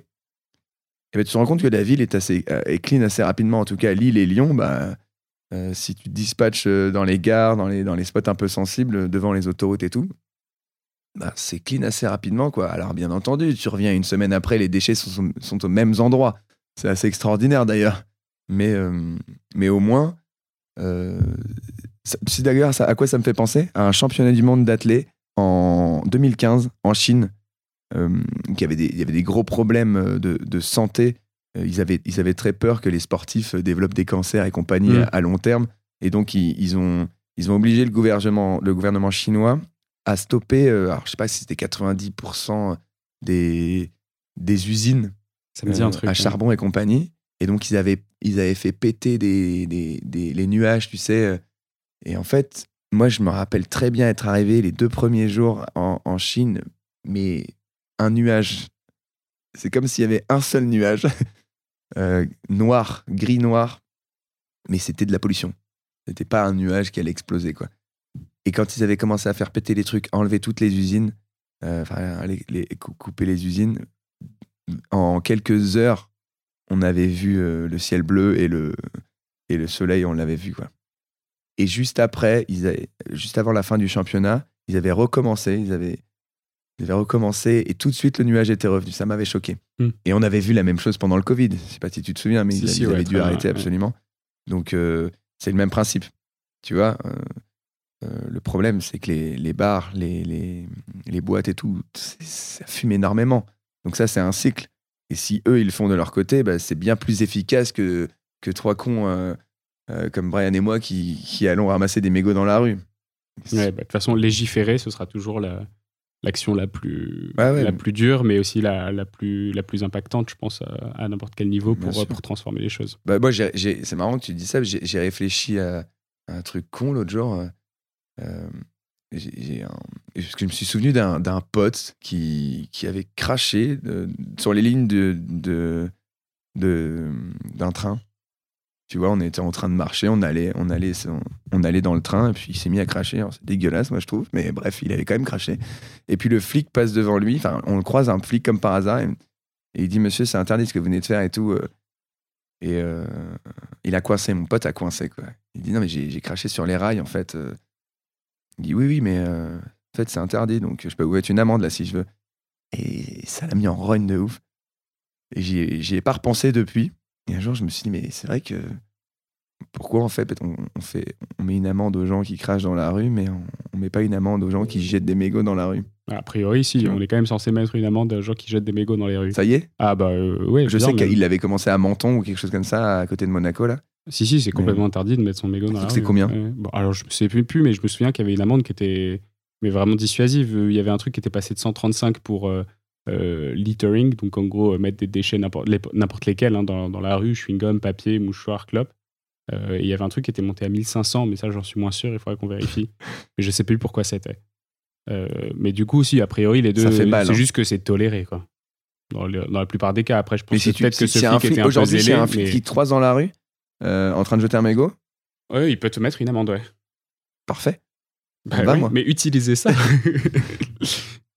C: et ben, tu te rends compte que la ville est, assez, euh, clean assez rapidement. En tout cas, Lille et Lyon, bah, euh, si tu dispatches euh, dans les gares, dans les, spots un peu sensibles, devant les autoroutes et tout, bah, c'est clean assez rapidement. Quoi. Alors, bien entendu, tu reviens une semaine après, les déchets sont, sont aux mêmes endroits. C'est assez extraordinaire d'ailleurs. Mais, mais au moins, d'ailleurs, à quoi ça me fait penser? À un championnat du monde d'athlètes en 2015 en Chine, qui avait des, il y avait des gros problèmes euh, de, de santé. Euh, Ils avaient, ils avaient très peur que les sportifs euh, développent des cancers et compagnie
B: Mm.
C: à, à long terme. Et donc, ils, ils ont, ils ont obligé le gouvernement, le gouvernement chinois à stopper, euh, alors je sais pas si c'était 90% des, des usines
B: Ça me dit un
C: euh,
B: truc.
C: à
B: hein.
C: charbon et compagnie. Et donc, ils avaient, ils avaient fait péter des, des, des- les nuages, tu sais. euh. Et en fait, moi, je me rappelle très bien être arrivé les deux premiers jours en, en Chine, mais un nuage. C'est comme s'il y avait un seul nuage, euh, noir, gris-noir, mais c'était de la pollution. C'était pas un nuage qui allait exploser, quoi. Et quand ils avaient commencé à faire péter les trucs, enlever toutes les usines, euh, enfin, les- les- cou- couper les usines, en quelques heures, on avait vu euh, le ciel bleu et le, et le soleil, on l'avait vu. Quoi. Et juste après, ils avaient- juste avant la fin du championnat, ils avaient recommencé, ils avaient, avaient recommencé et tout de suite le nuage était revenu. Ça m'avait choqué.
B: Hmm.
C: Et on avait vu la même chose pendant le Covid. Je sais pas si tu te souviens, mais
B: Si,
C: ils,
B: si,
C: ils
B: ouais,
C: avaient dû
B: bien,
C: arrêter
B: ouais.
C: absolument. Donc euh, c'est le même principe. Tu vois, euh, euh, le problème, c'est que les, les bars, les, les, les boîtes et tout, ça fume énormément. Donc ça, c'est un cycle. Et si eux, ils le font de leur côté, bah, c'est bien plus efficace que, que trois cons comme Brian et moi qui, qui allons ramasser des mégots dans la rue.
B: Ouais, bah, de toute façon, légiférer, ce sera toujours la- l'action la plus,
C: ouais.
B: la plus dure, mais aussi la, la, plus, la plus impactante, je pense, à, à n'importe quel niveau pour, pour transformer les choses.
C: Bah, moi, c'est marrant que tu dis ça. J'ai réfléchi à, à un truc con l'autre jour. euh, euh, un- parce que je me suis souvenu d'un pote qui, qui avait craché de- sur les lignes de- d'un train. Tu vois, on était en train de marcher, on allait, on allait, on, allait dans le train, et puis il s'est mis à cracher. C'est dégueulasse, moi je trouve, mais bref, il avait quand même craché. Et puis le flic passe devant lui, on le croise un flic comme par hasard, et, il dit Monsieur, c'est interdit ce que vous venez de faire et tout. euh. Et euh, il a coincé, mon pote a coincé, quoi. Il dit Non, mais j'ai craché sur les rails, en fait. euh. Il dit Oui, oui, mais en fait, c'est interdit, donc je peux vous mettre une amende là si je veux. Et ça l'a mis en rogne de ouf. Et j'y ai pas repensé depuis. Et un jour, je me suis dit, mais c'est vrai que pourquoi en fait on, on fait on met une amende aux gens qui crachent dans la rue, mais on, on met pas une amende aux gens qui jettent des mégots dans la rue?
B: A priori, si, on est quand même censé mettre une amende aux gens qui jettent des mégots dans les rues.
C: Ça y est?
B: Ah bah euh, ouais,
C: Je sais qu'il avait commencé à Menton ou quelque chose comme ça, à côté de Monaco, là.
B: Si, si, c'est complètement interdit de mettre son mégot dans la
C: C'est
B: rue.
C: combien?
B: Ouais. Bon, Alors, je ne sais plus, plus, mais je me souviens qu'il y avait une amende qui était mais vraiment dissuasive. Il y avait un truc qui était passé de 135 pour euh, euh, littering, donc en gros, euh, mettre des déchets n'importe les- n'importe lesquels hein, dans, dans la rue, chewing-gum, papier, mouchoir, clope. Euh, et il y avait un truc qui était monté à 1500, mais ça, j'en suis moins sûr, il faudrait qu'on vérifie. mais je sais plus pourquoi c'était. Mais du coup, si, a priori, les deux,
C: Ça fait mal,
B: c'est
C: hein.
B: juste que c'est toléré, quoi. Dans, le- dans la plupart des cas, après, je pense
C: Mais
B: que
C: si tu
B: peut-être que
C: si
B: ce
C: un
B: flic
C: flic,
B: était un peu
C: c'est un flic
B: mais-
C: qui te croise dans la rue, euh, en train de jeter un mégot,
B: Ouais, il peut te mettre une amende, ouais.
C: Parfait.
B: Bah oui,
C: moi.
B: mais utilisez ça.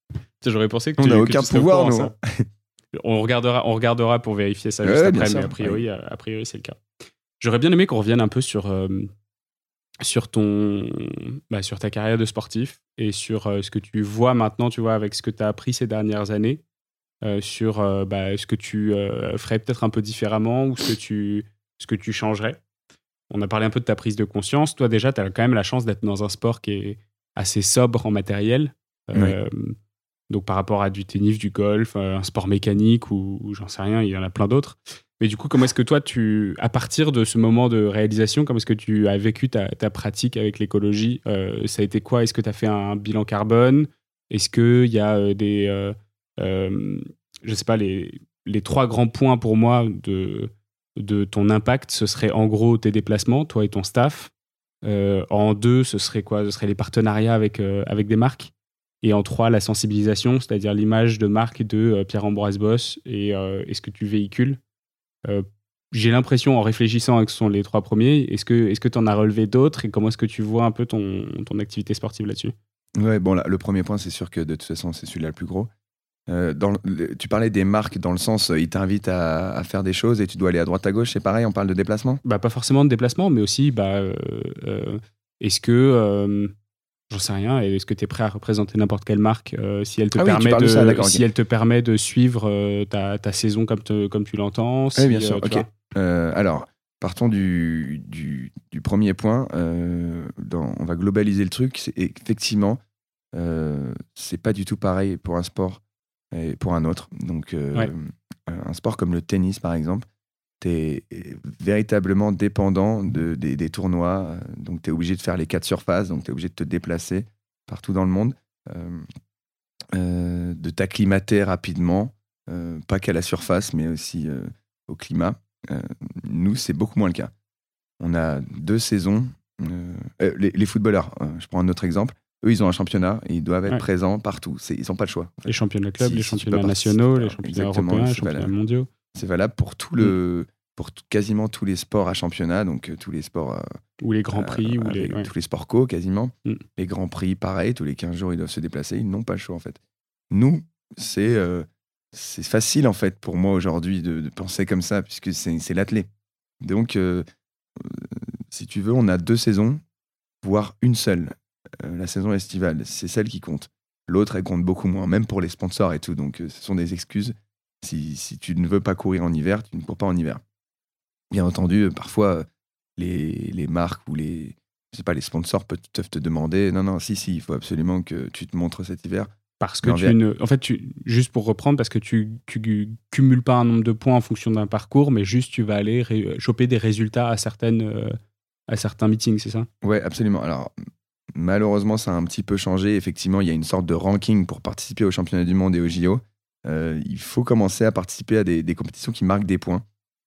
B: J'aurais pensé que
C: On n'a aucun pouvoir, nous.
B: ça. On regardera, on regardera pour vérifier ça juste après,
C: sûr.
B: mais a priori, euh, a priori c'est le cas. J'aurais bien aimé qu'on revienne un peu sur, euh, sur, ton, bah, sur ta carrière de sportif et sur euh, ce que tu vois maintenant, tu vois, avec ce que tu as appris ces dernières années, euh, sur bah, ce que tu ferais peut-être un peu différemment ou ce que tu, ce que tu changerais. On a parlé un peu de ta prise de conscience. Toi, déjà, tu as quand même la chance d'être dans un sport qui est assez sobre en matériel. Euh, Donc, par rapport à du tennis, du golf, euh, un sport mécanique ou, j'en sais rien, il y en a plein d'autres. Mais du coup, comment est-ce que toi, tu, à partir de ce moment de réalisation, comment est-ce que tu as vécu ta, pratique avec l'écologie Euh, Ça a été quoi? Est-ce que tu as fait un bilan carbone? Est-ce qu'il y a euh, des. euh, euh, je sais pas, les, trois grands points pour moi de, ton impact, ce serait en gros tes déplacements, toi et ton staff. En deux, ce serait quoi? Ce serait les partenariats avec des marques? Et en trois, la sensibilisation, c'est-à-dire l'image de marque de euh, Pierre-Ambroise Boss et, euh, et ce que tu véhicules. Euh, J'ai l'impression, en réfléchissant à que ce sont les trois premiers, est-ce que tu en as relevé d'autres et comment est-ce que tu vois un peu ton, ton activité sportive là-dessus?
C: Ouais, bon, là, le premier point, c'est sûr que de toute façon, c'est celui-là le plus gros. Euh, dans le- tu parlais des marques dans le sens, ils t'invitent à, à faire des choses et tu dois aller à droite à gauche, c'est pareil, on parle de déplacement?
B: Bah, Pas forcément de déplacement, mais aussi, bah, euh, est-ce que, euh, j'en sais rien, est-ce que tu es prêt à représenter n'importe quelle marque euh, si, elle te
C: Ah oui,
B: permet
C: de
B: de,
C: ça, d'accord,
B: si elle te permet de suivre euh, ta, ta saison comme, te- comme tu l'entends si,
C: bien sûr,
B: euh.
C: Euh, alors, partons du, du, du premier point. dans- on va globaliser le truc. Effectivement, c'est pas du tout pareil pour un sport et pour un autre. Donc,
B: Ouais.
C: un sport comme le tennis, par exemple, tu es véritablement dépendant de, des, des tournois. euh, Donc, tu es obligé de faire les quatre surfaces. Donc, tu es obligé de te déplacer partout dans le monde, euh, euh, de t'acclimater rapidement, euh, pas qu'à la surface, mais aussi euh, au climat. Euh, nous, c'est beaucoup moins le cas. On a deux saisons. euh, euh, les, les footballeurs, euh, je prends un autre exemple. Eux, ils ont un championnat et ils doivent être
B: Ouais.
C: présents partout. Ils n'ont pas le choix. en fait.
B: Les championnats de clubs,
C: Si-
B: les championnats nationaux, les championnats européens, les championnats mondiaux.
C: C'est valable pour tout le, pour tout- quasiment tous les sports à championnat, donc euh, tous les sports, euh,
B: Ou les grands prix, ou les. ouais.
C: tous les sports co quasiment.
B: Mm.
C: Les grands prix, pareil, tous les 15 jours, ils doivent se déplacer. Ils n'ont pas le choix en fait. Nous, c'est euh, c'est facile en fait pour moi aujourd'hui de, de penser comme ça puisque c'est l'athlé. Donc, euh, euh, si tu veux, on a deux saisons, voire une seule. Euh, la saison estivale, c'est celle qui compte. L'autre, elle compte beaucoup moins, même pour les sponsors et tout. Donc, euh, ce sont des excuses. Si, si tu ne veux pas courir en hiver, tu ne cours pas en hiver. Bien entendu, euh, parfois, euh, les, les marques ou les, je sais pas, les sponsors peuvent, te demander non, non, si, si, il faut absolument que tu te montres cet hiver.
B: Parce que tu ne. En fait, tu, juste pour reprendre, parce que tu, tu cumules pas un nombre de points en fonction d'un parcours, mais juste tu vas aller ré- choper des résultats à, certaines, euh, à certains meetings, c'est ça?
C: Ouais, absolument. Alors, malheureusement, ça a un petit peu changé. Effectivement, il y a une sorte de ranking pour participer aux championnats du monde et aux JO. Euh, il faut commencer à participer à des, des compétitions qui marquent des points.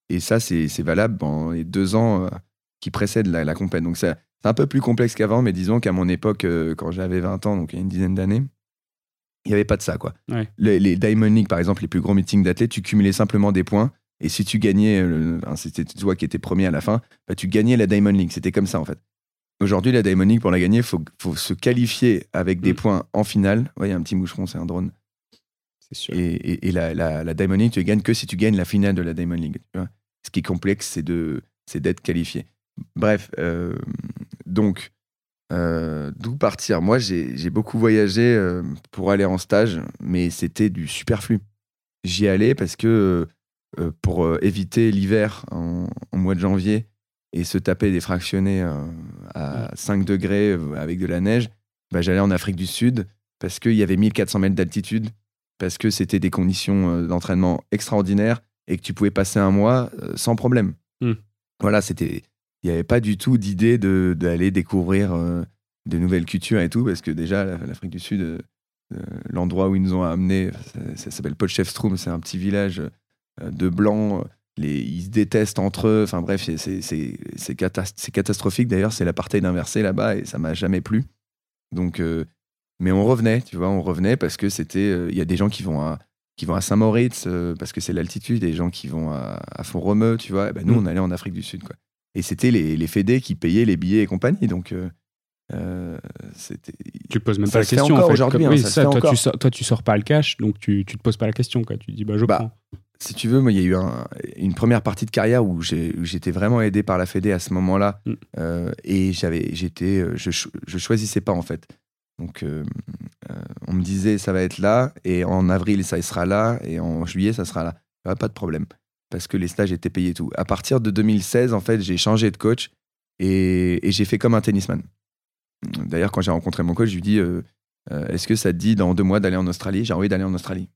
C: Et ça, c'est valable dans les deux ans euh, qui précèdent la, la compète. Donc, c'est un peu plus complexe qu'avant, mais disons qu'à mon époque, euh, quand j'avais 20 ans, donc il y a une dizaine d'années, il n'y avait pas de ça. Quoi.
B: Ouais.
C: Les, les Diamond League, par exemple, les plus gros meetings d'athlètes, tu cumulais simplement des points. Et si tu gagnais, c'était toi qui étais premier à la fin, bah, tu gagnais la Diamond League. C'était comme ça, en fait. Aujourd'hui, la Diamond League, pour la gagner, il faut, faut se qualifier avec des
B: Mm.
C: points en finale. Ouais, il y a un petit moucheron, c'est un drone.
B: Sûr.
C: Et, et- et la, la, la Diamond League, tu gagnes que si tu gagnes la finale de la Diamond League. tu vois. Ce qui est complexe, c'est de c'est d'être qualifié. Bref, euh, donc, euh, d'où partir? Moi, j'ai beaucoup voyagé euh, pour aller en stage, mais c'était du superflu. J'y allais parce que pour éviter l'hiver en, en mois de janvier et se taper des fractionnés à 5 degrés avec de la neige, bah, j'allais en Afrique du Sud parce qu'il y avait 1400 mètres d'altitude, parce que c'était des conditions euh, d'entraînement extraordinaires et que tu pouvais passer un mois euh, sans problème.
B: Hmm.
C: Voilà, c'était. Il n'y avait pas du tout d'idée d'aller découvrir euh, de nouvelles cultures et tout, parce que déjà, la- l'Afrique du Sud, euh, l'endroit où ils nous ont amenés, ça, ça s'appelle Potchefstroom, c'est un petit village de blancs. Les, ils se détestent entre eux. Enfin bref, c'est- c'est c'est- c'est catas- c'est catastrophique. D'ailleurs, c'est l'apartheid inversé là-bas et ça m'a jamais plu. Donc, euh, mais on revenait, tu vois, on revenait parce que c'était. euh, Il y a des gens qui vont à, qui vont à Saint-Moritz euh, parce que c'est l'altitude, et des gens qui vont à, à Font-Romeu, tu vois. Et ben, nous,
B: Mm.
C: on allait en Afrique du Sud, quoi. Et c'était les, les fédés qui payaient les billets et compagnie. Donc, euh,
B: c'était. Tu te poses même pas la question.
C: Encore aujourd'hui,
B: oui, ça, toi, tu sors, toi, tu sors pas le cash, donc tu, tu te poses pas la question. Quoi. Tu dis, bah, je bah, prends.
C: Si tu veux, moi, il y a eu une première partie de carrière où j'étais vraiment aidé par la Fédé à ce moment-là. Mm. Euh, et j'avais, j'étais, euh, je, je, choisissais pas, en fait. Donc, on me disait, ça va être là, et en avril, ça sera là, et en juillet, ça sera là. pas de problème. Parce que les stages étaient payés et tout. À partir de 2016, en fait, j'ai changé de coach et, j'ai fait comme un tennisman. D'ailleurs, quand j'ai rencontré mon coach, je lui dis euh, euh, Est-ce que ça te dit dans deux mois d'aller en Australie? J'ai envie d'aller en Australie.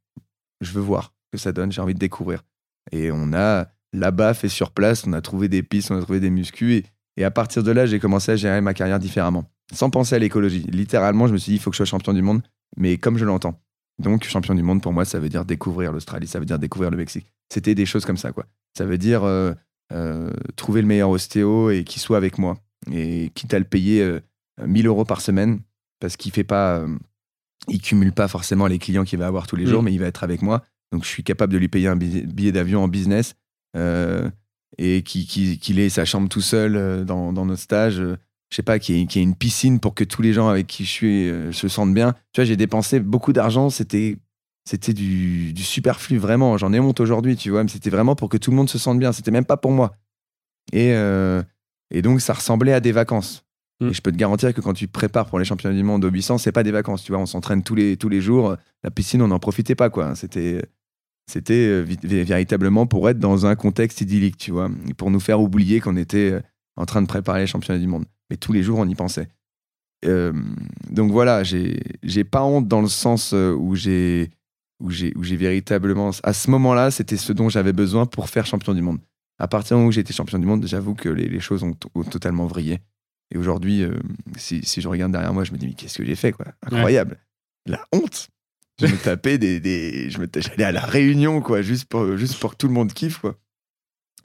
C: Je veux voir ce que ça donne, j'ai envie de découvrir. Et on a là-bas fait sur place, on a trouvé des pistes, on a trouvé des muscles. Et, à partir de là, j'ai commencé à gérer ma carrière différemment, sans penser à l'écologie. Littéralement, je me suis dit Il faut que je sois champion du monde, mais comme je l'entends. Donc, champion du monde, pour moi, ça veut dire découvrir l'Australie, ça veut dire découvrir le Mexique. C'était des choses comme ça, quoi. Ça veut dire euh, trouver le meilleur ostéo et qu'il soit avec moi. Et quitte à le payer 1000 euros par semaine parce qu'il fait pas, euh, il cumule pas forcément les clients qu'il va avoir tous les jours, mais il va être avec moi. Donc je suis capable de lui payer un billet d'avion en business euh, et qu'il ait sa chambre tout seul euh, dans, dans notre stage. Je sais pas, qu'il y, ait une piscine pour que tous les gens avec qui je suis se sentent bien. Tu vois, j'ai dépensé beaucoup d'argent. C'était c'était du, du, superflu, vraiment. J'en ai honte aujourd'hui, tu vois, mais c'était vraiment pour que tout le monde se sente bien. C'était même pas pour moi. Et, et donc, ça ressemblait à des vacances. Mm. Et je peux te garantir que quand tu prépares pour les championnats du monde au 800, c'est pas des vacances, tu vois. On s'entraîne tous les, tous les jours. La piscine, on n'en profitait pas, quoi. C'était, c'était euh, véritablement pour être dans un contexte idyllique, tu vois. Pour nous faire oublier qu'on était euh, en train de préparer les championnats du monde. Mais tous les jours, on y pensait. Euh, donc voilà, j'ai, pas honte dans le sens où j'ai, où j'ai, où j'ai véritablement. À ce moment-là, c'était ce dont j'avais besoin pour faire champion du monde. À partir du moment où j'étais champion du monde, j'avoue que les, les choses ont, ont totalement vrillé. Et aujourd'hui, euh, si, si, je regarde derrière moi, je me dis, mais qu'est-ce que j'ai fait, quoi? Incroyable. La honte. Je me tapais des. des je me j'allais à la réunion, quoi, juste pour, juste pour que tout le monde kiffe, quoi.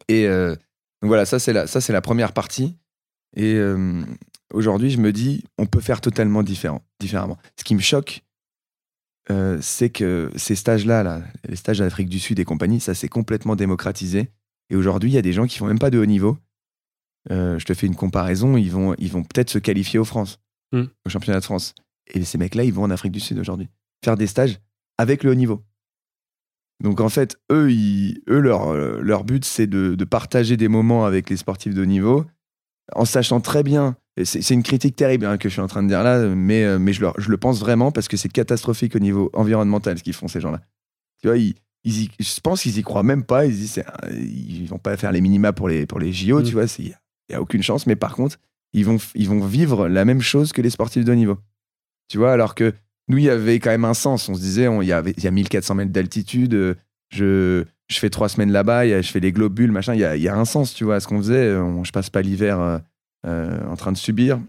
C: Et euh, donc voilà, ça, c'est la, ça, c'est la première partie. Et euh, aujourd'hui, je me dis, on peut faire totalement différent, différemment. Ce qui me choque, c'est que ces stages-là, là, les stages d'Afrique du Sud et compagnie, ça s'est complètement démocratisé. Et aujourd'hui, il y a des gens qui font même pas de haut niveau, euh, je te fais une comparaison, ils vont, ils vont peut-être se qualifier au France, hmm. au championnat de France. Et ces mecs-là, ils vont en Afrique du Sud aujourd'hui, faire des stages avec le haut niveau. Donc en fait, eux, eux leur, euh, leur but, c'est de, de, partager des moments avec les sportifs de haut niveau, en sachant très bien, c'est une critique terrible hein, que je suis en train de dire là, mais, euh, mais je, je le pense vraiment parce que c'est catastrophique au niveau environnemental ce qu'ils font ces gens-là. Tu vois, ils, ils je pense qu'ils y croient même pas, ils disent, ils vont pas faire les minima pour les, pour les JO, tu vois, c'est il n'y a aucune chance. Mais par contre, ils vont, ils vont vivre la même chose que les sportifs de haut niveau. Tu vois, alors que nous, il y avait quand même un sens. On se disait, il y, avait, y a 1400 mètres d'altitude, euh, je, je fais trois semaines là-bas, je fais les globules, machin. Il y a, y a, un sens, tu vois, à ce qu'on faisait. je passe pas l'hiver euh, euh, en train de subir.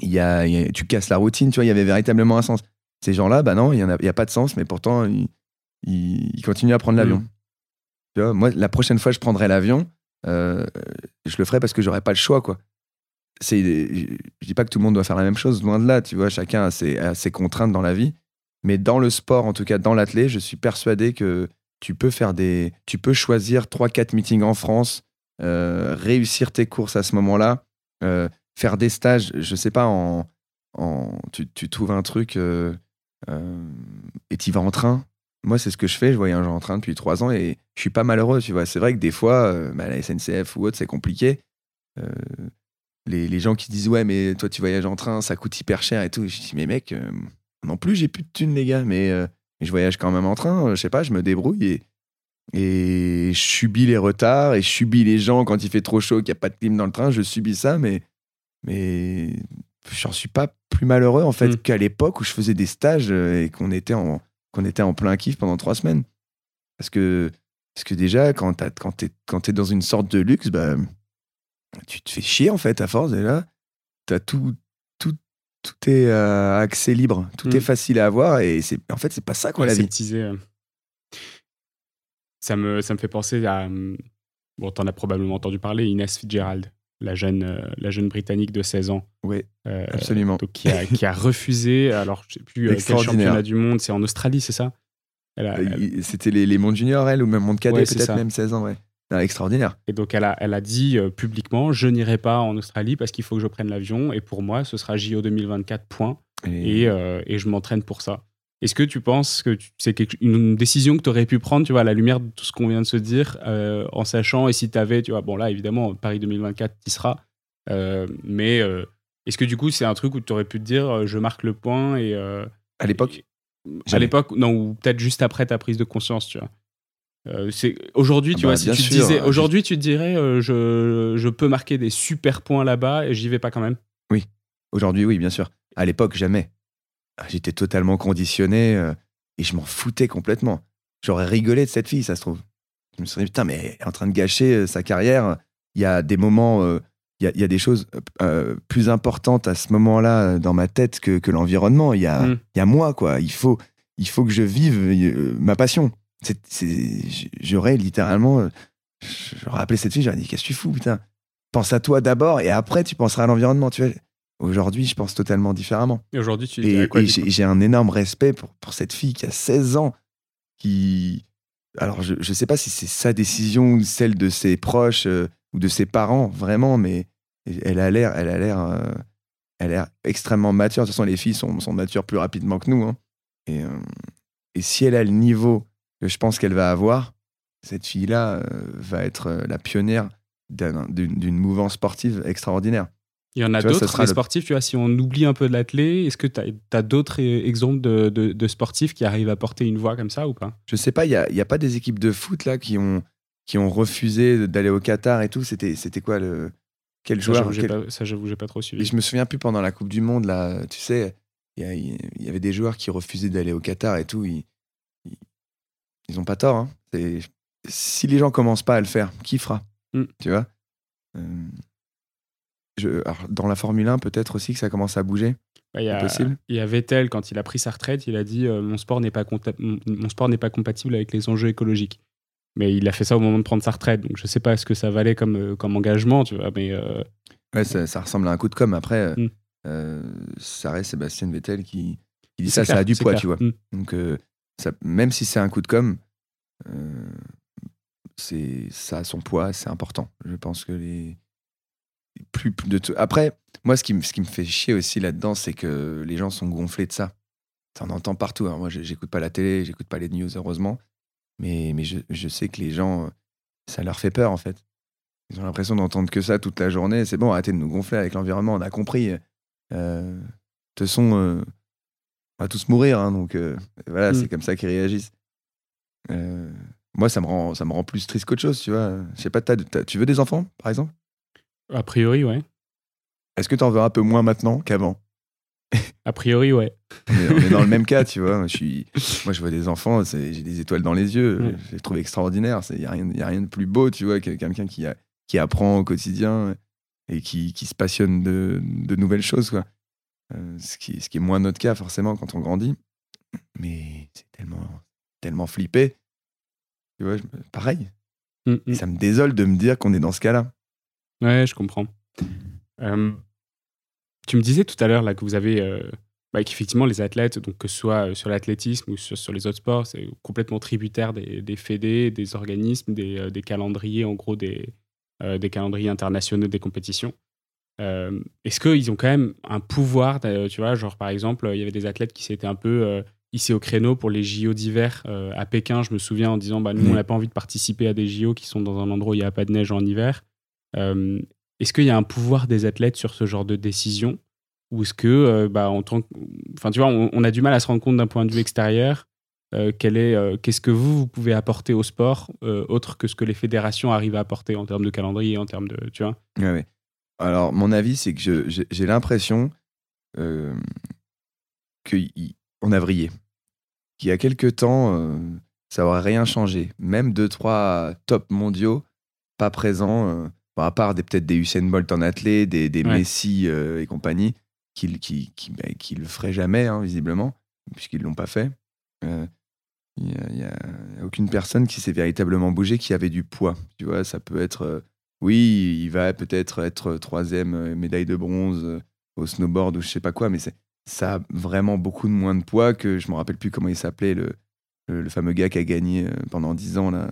C: Il y a, tu casses la routine, tu vois, il y avait véritablement un sens. Ces gens-là, bah non, il n'y a, a, pas de sens, mais pourtant, ils, ils, continuent à prendre l'avion. Mmh. Tu vois, moi, la prochaine fois, je prendrai l'avion, euh, je le ferai parce que j'aurai pas le choix, quoi. C'est, je dis pas que tout le monde doit faire la même chose, loin de là, tu vois, chacun a ses, contraintes dans la vie. Mais dans le sport, en tout cas dans l'athlé, je suis persuadé que tu peux faire des, tu peux choisir 3-4 meetings en France, euh, réussir tes courses à ce moment-là, euh, faire des stages, je sais pas, en, tu, tu trouves un truc et tu vas en train, moi, c'est ce que je fais. Je voyage en train depuis trois ans et je suis pas malheureux. Tu vois, c'est vrai que des fois, euh, bah, la SNCF ou autre, c'est compliqué. Euh, les, les, gens qui disent ouais, mais toi, tu voyages en train, ça coûte hyper cher et tout. Je dis mais mec, euh, non plus, j'ai plus de thunes, les gars, mais, je voyage quand même en train. je sais pas, je me débrouille et, et je subis les retards et je subis les gens quand il fait trop chaud, qu'il n'y a pas de clim dans le train. Je subis ça, mais mais j'en suis pas plus malheureux en fait mmh. qu'à l'époque où je faisais des stages et qu'on était en qu'on était en plein kiff pendant trois semaines. Parce que, parce que déjà, quand tu es, dans une sorte de luxe, bah, tu te fais chier en fait à force. Et là, as tout, tout, est euh, accès libre, tout est mm. facile à avoir. Et en fait, c'est pas ça qu'on a la
B: euh. Ça me, ça me fait penser à. Bon, t'en as probablement entendu parler, Inès Fitzgerald la jeune, euh, la jeune britannique de 16 ans.
C: Oui, euh, absolument.
B: qui, a, qui, a, refusé, alors je sais plus quel championnat du monde, c'est en Australie, c'est ça?
C: C'était les, les mondes juniors, elle, ou même monde cadet, peut-être même 16 ans, ouais. Extraordinaire.
B: Et donc, elle a, elle a dit euh, publiquement Je n'irai pas en Australie parce qu'il faut que je prenne l'avion. Et pour moi, ce sera JO 2024, point. Et, euh, et, je m'entraîne pour ça. Est-ce que tu penses que c'est une décision que tu aurais pu prendre, tu vois, à la lumière de tout ce qu'on vient de se dire, euh, en sachant, et si tu avais, tu vois, bon là, évidemment, Paris 2024, tu y seras. mais est-ce que du coup, c'est un truc où tu aurais pu te dire Je marque le point et.
C: à l'époque?
B: À l'époque, non, ou peut-être juste après ta prise de conscience, tu vois? Euh, c'est aujourd'hui, tu ah vois, bah, si tu disais, aujourd'hui, tu te dirais, euh, je, je, peux marquer des super points là-bas et j'y vais pas quand même.
C: Oui, aujourd'hui, oui, bien sûr. À l'époque, jamais. Ah, j'étais totalement conditionné euh, et je m'en foutais complètement. J'aurais rigolé de cette fille, ça se trouve. Je me suis dit, putain, mais elle est en train de gâcher sa carrière. Il y a des moments, il y a, y, a, des choses plus importantes à ce moment-là dans ma tête que, que l'environnement. Il y, a, mm. il y a moi, quoi. Il faut, il faut que je vive ma passion j'aurais littéralement, j'aurais appelé cette fille, j'aurais dit qu'est-ce que tu fous, putain? Pense à toi d'abord et après tu penseras à l'environnement. Tu vois. Aujourd'hui, je pense totalement différemment.
B: Et aujourd'hui, tu
C: et, j'ai un énorme respect pour, pour cette fille qui a 16 ans, qui, alors je ne sais pas si c'est sa décision ou celle de ses proches euh, ou de ses parents vraiment, mais elle a l'air, elle a l'air, euh, elle a l'air extrêmement mature. De toute façon, les filles sont, sont matures plus rapidement que nous. Hein. Et, euh, et si elle a le niveau que je pense qu'elle va avoir, cette fille-là euh, va être euh, la pionnière d'une mouvance sportive extraordinaire.
B: Il y en a d'autres, les sportifs, tu vois, si on oublie un peu de l'athlète, est-ce que tu as, d'autres e-, exemples de, de, sportifs qui arrivent à porter une voix comme ça ou pas?
C: Je sais pas, il n'y a, y a, pas des équipes de foot là qui ont, qui ont refusé d'aller au Qatar et tout. C'était quoi le. Quel joueur
B: Ça, j'avoue, j'ai pas trop suivi.
C: Et je me souviens plus pendant la Coupe du Monde, là, tu sais, il y, avait des joueurs qui refusaient d'aller au Qatar et tout ils n'ont pas tort. Hein. Si les gens commencent pas à le faire, qui fera? Mm. Tu vois? Euh, je, Dans la Formule 1, peut-être aussi que ça commence à bouger.
B: Bah, il y, a, y Vettel, quand il a pris sa retraite, il a dit euh, mon sport n'est pas, mon sport n'est pas compatible avec les enjeux écologiques. Mais il a fait ça au moment de prendre sa retraite. Donc je sais pas ce que ça valait comme, euh, comme engagement, tu vois. Mais,
C: Ouais, ça, ressemble à un coup de com'. Après, mm. ça reste Sébastien Vettel qui, dit ça, ça a du poids, tu vois. Mm. Donc même si c'est un coup de com', euh, ça a son poids, c'est important. Je pense que les. Plus, de Après, moi, ce qui, ce qui me fait chier aussi là-dedans, c'est que les gens sont gonflés de ça. Ça en entend partout. Hein. Moi, j'écoute pas la télé, j'écoute pas les news, heureusement. Mais, mais je, sais que les gens, ça leur fait peur, en fait. Ils ont l'impression d'entendre que ça toute la journée. C'est bon, arrêtez de nous gonfler avec l'environnement, on a compris. Euh, de toute façon, euh, on va tous mourir, hein, donc euh, voilà, c'est mm. comme ça qu'ils réagissent. Euh, moi, ça me, rend, ça me rend plus triste qu'autre chose, tu vois. Je sais pas, tu veux des enfants, par exemple?
B: A priori, ouais.
C: Est-ce que tu en veux un peu moins maintenant qu'avant?
B: A priori, ouais.
C: On est, dans le même cas, tu vois. Je suis, moi, je vois des enfants, j'ai des étoiles dans les yeux. Mm. Je les trouve extraordinaires. Il n'y a, rien, a rien de plus beau, tu vois, que quelqu'un qui, qui apprend au quotidien et qui, qui se passionne de, de nouvelles choses, quoi. Euh, ce, qui, ce qui est moins notre cas forcément quand on grandit. Mais c'est tellement, tellement flippé. Tu vois, pareil. Mm, mm. Ça me désole de me dire qu'on est dans ce cas-là.
B: Ouais, je comprends. Euh, tu me disais tout à l'heure là que vous avez, euh, bah, qu'effectivement les athlètes, donc que ce soit sur l'athlétisme ou sur, les autres sports, c'est complètement tributaire des, des fédés, des organismes, des, des, calendriers, en gros des, des calendriers internationaux des compétitions. Euh, est-ce qu'ils ont quand même un pouvoir, tu vois, genre par exemple, il y avait des athlètes qui s'étaient un peu euh, hissés au créneau pour les JO d'hiver euh, à Pékin, je me souviens en disant, bah, nous, on n'a pas envie de participer à des JO qui sont dans un endroit où il n'y a pas de neige en hiver. est-ce qu'il y a un pouvoir des athlètes sur ce genre de décision? Ou est-ce que, bah, en tant enfin, tu vois, on, a du mal à se rendre compte d'un point de vue extérieur qu'est-ce que vous, vous pouvez apporter au sport, autre que ce que les fédérations arrivent à apporter en termes de calendrier, en termes de, tu vois?
C: Ouais, alors, mon avis, c'est que j'ai l'impression euh, qu'on a vrillé. Qu'il y a quelques temps, euh, ça n'aurait rien changé. Même deux, trois top mondiaux, pas présents, euh, à part peut-être des Usain Bolt en athlée, des, Messi et compagnie, qui, qui, qui, bah, le feraient jamais, hein, visiblement, puisqu'ils ne l'ont pas fait. Il n'y a, a, aucune personne qui s'est véritablement bougé qui avait du poids. Tu vois, ça peut être oui, il va peut-être être troisième euh, médaille de bronze euh, au snowboard ou je sais pas quoi, mais ça a vraiment beaucoup de moins de poids que je me rappelle plus comment il s'appelait, le, le, fameux gars qui a gagné euh, pendant dix ans, là.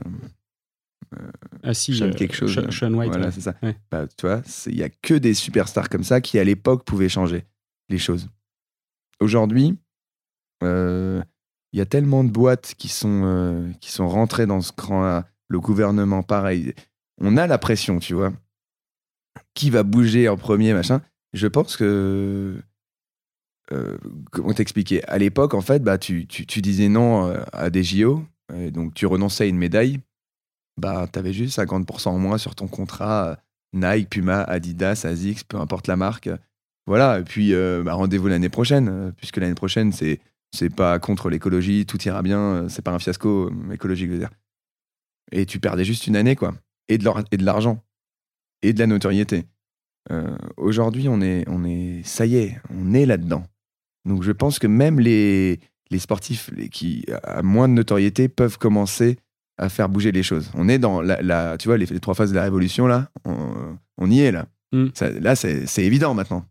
B: ah si,
C: Sean
B: euh,
C: quelque chose.
B: Sean- Sean White.
C: Voilà,
B: ouais.
C: c'est ça.
B: Ouais.
C: Bah, tu vois, il y a que des superstars comme ça qui, à l'époque, pouvaient changer les choses. Aujourd'hui, euh, il y a tellement de boîtes qui sont, euh, qui sont rentrées dans ce cran-là. Le gouvernement, pareil. On a la pression, tu vois. Qui va bouger en premier, machin Je pense que. euh, comment t'expliquer? À l'époque, en fait, bah, tu, tu, disais non euh, à des JO, donc tu renonçais à une médaille. Bah, t'avais juste 50% en moins sur ton contrat. euh, Nike, Puma, Adidas, Asics, peu importe la marque. Voilà, et puis euh, bah, rendez-vous l'année prochaine, puisque l'année prochaine, c'est c'est pas contre l'écologie, tout ira bien, c'est pas un fiasco écologique, je veux dire. Et tu perdais juste une année, quoi. Et de l'or- et de l'argent. Et de la notoriété. Euh, Aujourd'hui, on est, on est, ça y est, on est là-dedans. Donc je pense que même les, les sportifs qui à moins de notoriété peuvent commencer à faire bouger les choses. On est dans la, la- tu vois, les, les trois phases de la révolution, là, on, on y est, là.
B: Mm.
C: Ça- là, c'est c'est évident maintenant.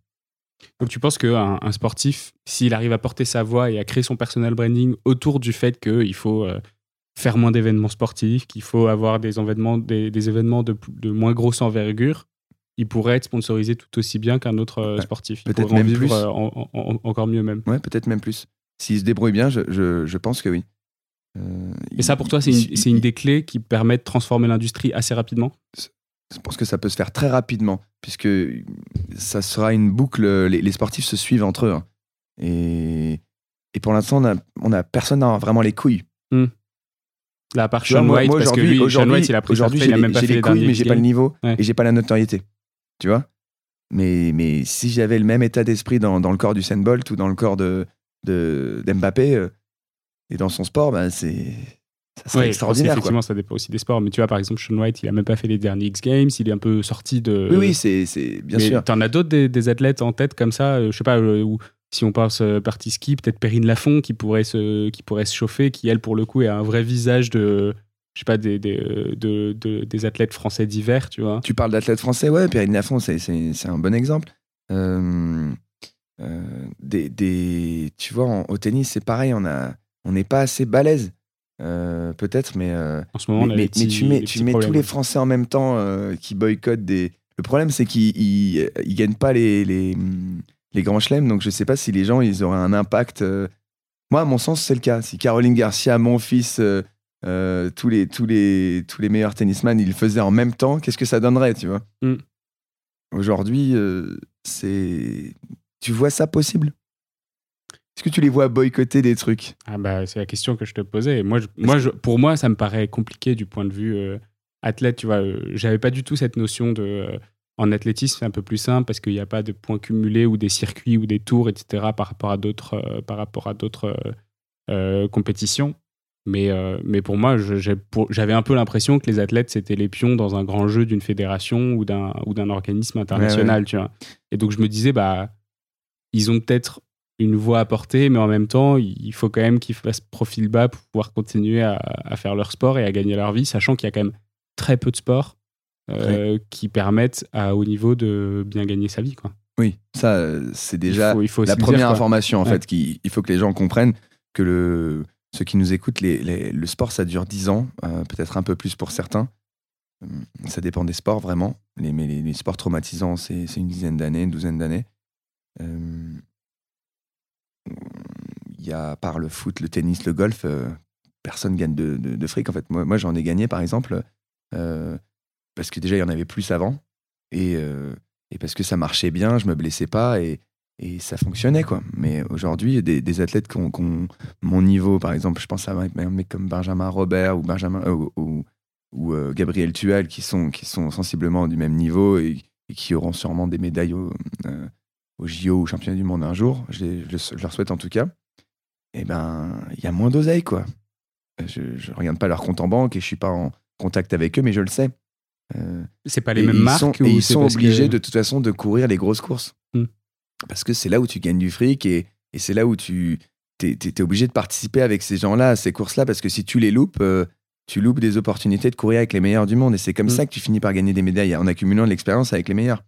B: Donc tu penses qu'un un sportif, s'il arrive à porter sa voix et à créer son personal branding autour du fait qu'il faut euh, faire moins d'événements sportifs, qu'il faut avoir des événements, des, des événements de, de moins grosse envergure, il pourrait être sponsorisé tout aussi bien qu'un autre euh,
C: Ouais,
B: sportif.
C: Peut-être même
B: vivre
C: plus.
B: euh, en- en- en- encore mieux même.
C: Ouais, peut-être même plus. S'il se débrouille bien, je, je, je pense que oui. Euh,
B: Et ça, pour toi, c'est une, une des clés qui permet de transformer l'industrie assez rapidement?
C: Je pense que ça peut se faire très rapidement, puisque ça sera une boucle. Les, les sportifs se suivent entre eux. hein. Et, et pour l'instant, on a, on a personne n'a vraiment les couilles.
B: Là, à part
C: vois,
B: Sean White,
C: moi,
B: parce que
C: aujourd'hui-
B: lui, Sean White, il a pris
C: Aujourd'hui, j'ai
B: a
C: les,
B: même pas
C: j'ai
B: fait
C: les
B: les
C: couilles, mais j'ai pas le niveau
B: Ouais.
C: et j'ai pas la notoriété. Tu vois mais, mais si j'avais le même état d'esprit dans, dans le corps du Usain Bolt ou dans le corps de, de, d'Mbappé euh, et dans son sport, ben c'est, ça serait
B: Ouais,
C: extraordinaire. quoi.
B: Effectivement, ça dépend aussi des sports. Mais tu vois, par exemple, Sean White, il a même pas fait les derniers X Games. Il est un peu sorti de.
C: Oui, oui, c'est, c'est bien
B: Mais
C: sûr.
B: T'en as d'autres des, des athlètes en tête comme ça, euh, je sais pas, euh, ou si on passe euh, partie ski, peut-être Perrine Lafont qui pourrait se, qui pourrait se chauffer, qui elle pour le coup a un vrai visage de, je sais pas, des, des, euh, de- de- des athlètes français d'hiver, tu vois.
C: Tu parles d'athlètes français, ouais, Perrine Lafont, c'est, c'est, c'est un bon exemple. Euh, euh, des, des, tu vois, en- au tennis, c'est pareil, on a, on n'est pas assez balèze, euh, peut-être, mais,
B: En ce moment,
C: mais, mais- mais
B: petits-
C: tu mets, tu mets tous les Français en même temps qui boycottent des. Le problème, c'est qu'ils ils, ils gagnent pas les, les, les grands chelems, donc je sais pas si les gens ils auraient un impact. euh. Moi, à mon sens, c'est le cas. Si Caroline Garcia, mon fils, euh, euh, tous, les, tous, les, tous les meilleurs tennisman, ils le faisaient en même temps, qu'est-ce que ça donnerait, tu vois?
B: Mm.
C: Aujourd'hui, euh, c'est. Tu vois ça possible? Est-ce que tu les vois boycotter des trucs?
B: Ah bah, c'est la question que je te posais. Moi, je- moi je- pour moi, ça me paraît compliqué du point de vue euh, athlète. Tu vois, j'avais pas du tout cette notion de. En athlétisme, c'est un peu plus simple parce qu'il n'y a pas de points cumulés ou des circuits ou des tours, etc. par rapport à d'autres, euh, par rapport à d'autres euh, euh, compétitions. Mais, euh, mais pour moi, j'avais un peu l'impression que les athlètes, c'était les pions dans un grand jeu d'une fédération ou d'un ou d'un organisme international, tu vois. Et donc, je me disais, bah, ils ont peut-être une voix à porter, mais en même temps, il faut quand même qu'ils fassent profil bas pour pouvoir continuer à, à faire leur sport et à gagner leur vie, sachant qu'il y a quand même très peu de sports euh, qui permettent à haut niveau de bien gagner sa vie. Quoi.
C: Oui, ça, euh, c'est déjà.
B: il faut, il faut aussi
C: la
B: dire,
C: première information, en
B: Ouais.
C: fait, qu'il il faut que les gens comprennent que le, ceux qui nous écoutent, les, les- le sport, ça dure 10 ans, euh, peut-être un peu plus pour certains. Hum, Ça dépend des sports, vraiment. Les, mais les, les sports traumatisants, c'est c'est une dizaine d'années, une douzaine d'années. Euh, Il y a, par le foot, le tennis, le golf, euh, personne gagne de, de- de fric, en fait. Moi, moi j'en ai gagné, par exemple, euh, parce que déjà, il y en avait plus avant. Et, euh, et parce que ça marchait bien, je me blessais pas. Et, et ça fonctionnait quoi. Mais aujourd'hui, des, athlètes qui ont, mon niveau, par exemple, je pense à un mec comme Benjamin Robert ou Benjamin euh, ou, ou, euh, Gabriel Tual qui sont qui sont sensiblement du même niveau et, qui auront sûrement des médailles au, JO ou championnat du monde un jour. Je, leur souhaite en tout cas. Et ben, il y a moins d'oseille quoi. Je, je regarde pas leur compte en banque et je suis pas en contact avec eux, mais je le sais. Euh,
B: C'est pas les mêmes marques
C: sont,
B: ou
C: ils sont
B: que-
C: obligés de toute façon de courir les grosses courses.
B: Hmm.
C: Parce que c'est là où tu gagnes du fric et, et c'est là où tu es, obligé de participer avec ces gens-là, à ces courses-là, parce que si tu les loupes, euh, tu loupes des opportunités de courir avec les meilleurs du monde. Et c'est comme
B: Hmm.
C: ça que tu finis par gagner des médailles, en accumulant de l'expérience avec les meilleurs.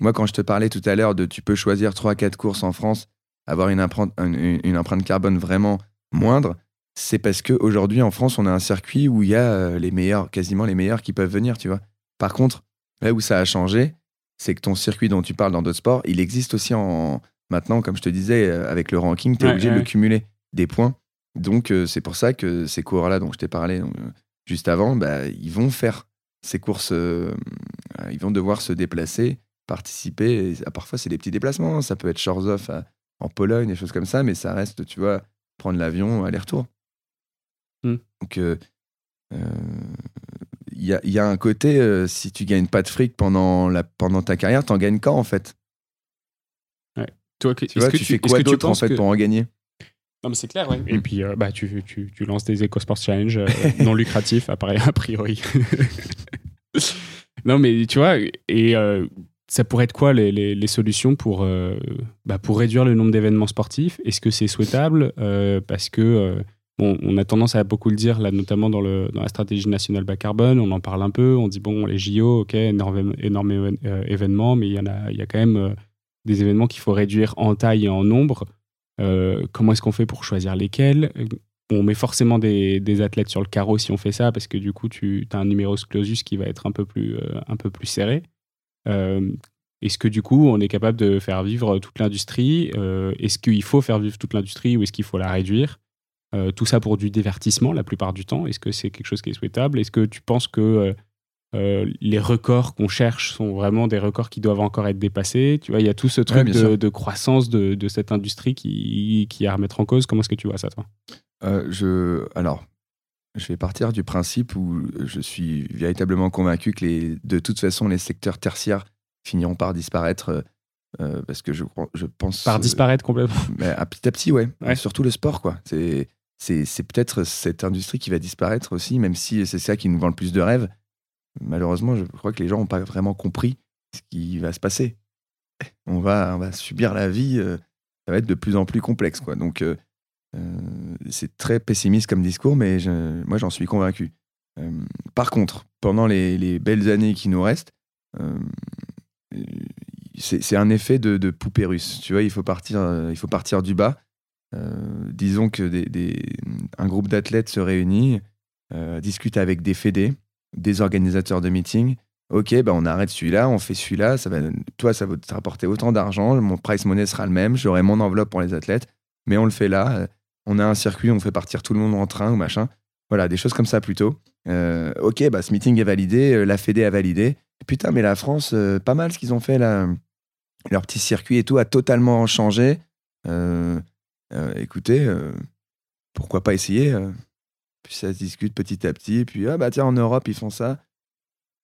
C: Moi, quand je te parlais tout à l'heure de tu peux choisir 3-4 courses en France, avoir une empreinte, une, une empreinte carbone vraiment moindre, c'est parce qu'aujourd'hui, en France, on a un circuit où il y a euh, les meilleurs, quasiment les meilleurs qui peuvent venir, tu vois. Par contre, là où ça a changé, c'est que ton circuit dont tu parles dans d'autres sports, il existe aussi en. Maintenant, comme je te disais, euh, avec le ranking, tu es
B: Ouais,
C: obligé de
B: ouais.
C: cumuler des points. Donc, euh, c'est pour ça que ces coureurs-là dont je t'ai parlé donc, euh, juste avant, bah, ils vont faire ces courses. euh, ils vont devoir se déplacer, participer. Et, ah, parfois, c'est des petits déplacements. hein. Ça peut être Chorzów à- en Pologne, des choses comme ça, mais ça reste, tu vois, prendre l'avion, aller-retour.
B: Hmm.
C: Donc, euh, euh, il y, a, il y a un côté, euh, si tu gagnes pas de fric pendant, la, pendant ta carrière, t'en gagnes quand en fait?
B: Toi,
C: Tu
B: est-ce
C: vois,
B: que
C: tu fais
B: est-ce
C: quoi
B: que tu
C: d'autre en fait
B: que-
C: pour en gagner?
B: Non, mais c'est clair, ouais. Et puis, euh, bah, tu, tu, tu lances des EcoSports Challenge euh, non lucratifs, à pari- a priori. non, mais tu vois, et euh, ça pourrait être quoi les, les, les solutions pour, euh, bah, pour réduire le nombre d'événements sportifs? Est-ce que c'est souhaitable? Euh, Parce que, euh, on a tendance à beaucoup le dire, là, notamment dans, la stratégie nationale bas carbone, on en parle un peu, on dit, bon, les JO, ok, énorme, énorme euh, événement, mais il y, en a, il y a quand même euh, des événements qu'il faut réduire en taille et en nombre. Euh, comment est-ce qu'on fait pour choisir lesquels? On met forcément des, athlètes sur le carreau si on fait ça, parce que du coup, tu as un numerus clausus qui va être un peu plus, un peu plus serré. Est-ce que du coup, on est capable de faire vivre toute l'industrie? Est-ce qu'il faut faire vivre toute l'industrie ou est-ce qu'il faut la réduire? Euh, Tout ça pour du divertissement la plupart du temps. Est-ce que c'est quelque chose qui est souhaitable? Est-ce que tu penses que euh, euh, les records qu'on cherche sont vraiment des records qui doivent encore être dépassés? Tu vois, il y a tout ce truc de, croissance de, de cette industrie qui, qui est à remettre en cause. Comment est-ce que tu vois ça, toi?
C: Je, alors, je vais partir du principe où je suis véritablement convaincu que les, de toute façon, les secteurs tertiaires finiront par disparaître euh, parce que je, je pense.
B: Par disparaître complètement.
C: mais à petit à petit, ouais.
B: Ouais.
C: Surtout le sport, quoi. C'est, c'est, peut-être cette industrie qui va disparaître aussi, même si c'est ça qui nous vend le plus de rêves. Malheureusement, je crois que les gens n'ont pas vraiment compris ce qui va se passer. On va, subir la vie, euh, ça va être de plus en plus complexe, quoi. Donc, euh, euh, c'est très pessimiste comme discours, mais moi, j'en suis convaincu. Par contre, pendant les, les belles années qui nous restent, c'est un effet de, de poupée russe. Tu vois, il faut partir, il faut partir du bas. Euh, disons que des, un groupe d'athlètes se réunit, euh, discute avec des fédés, des organisateurs de meetings. Ok, bah on arrête celui-là, on fait celui-là. Ça va, toi, ça va te rapporter autant d'argent. Mon price money sera le même. J'aurai mon enveloppe pour les athlètes, mais on le fait là. On a un circuit, on fait partir tout le monde en train ou machin. Voilà, des choses comme ça plutôt. Euh, ok, bah ce meeting est validé, la fédé a validé. Putain, mais la France, pas mal ce qu'ils ont fait là. Leur petit circuit et tout a totalement changé. Euh, écoutez, euh, pourquoi pas essayer euh. Puis ça se discute petit à petit. Puis, ah bah tiens, en Europe, ils font ça.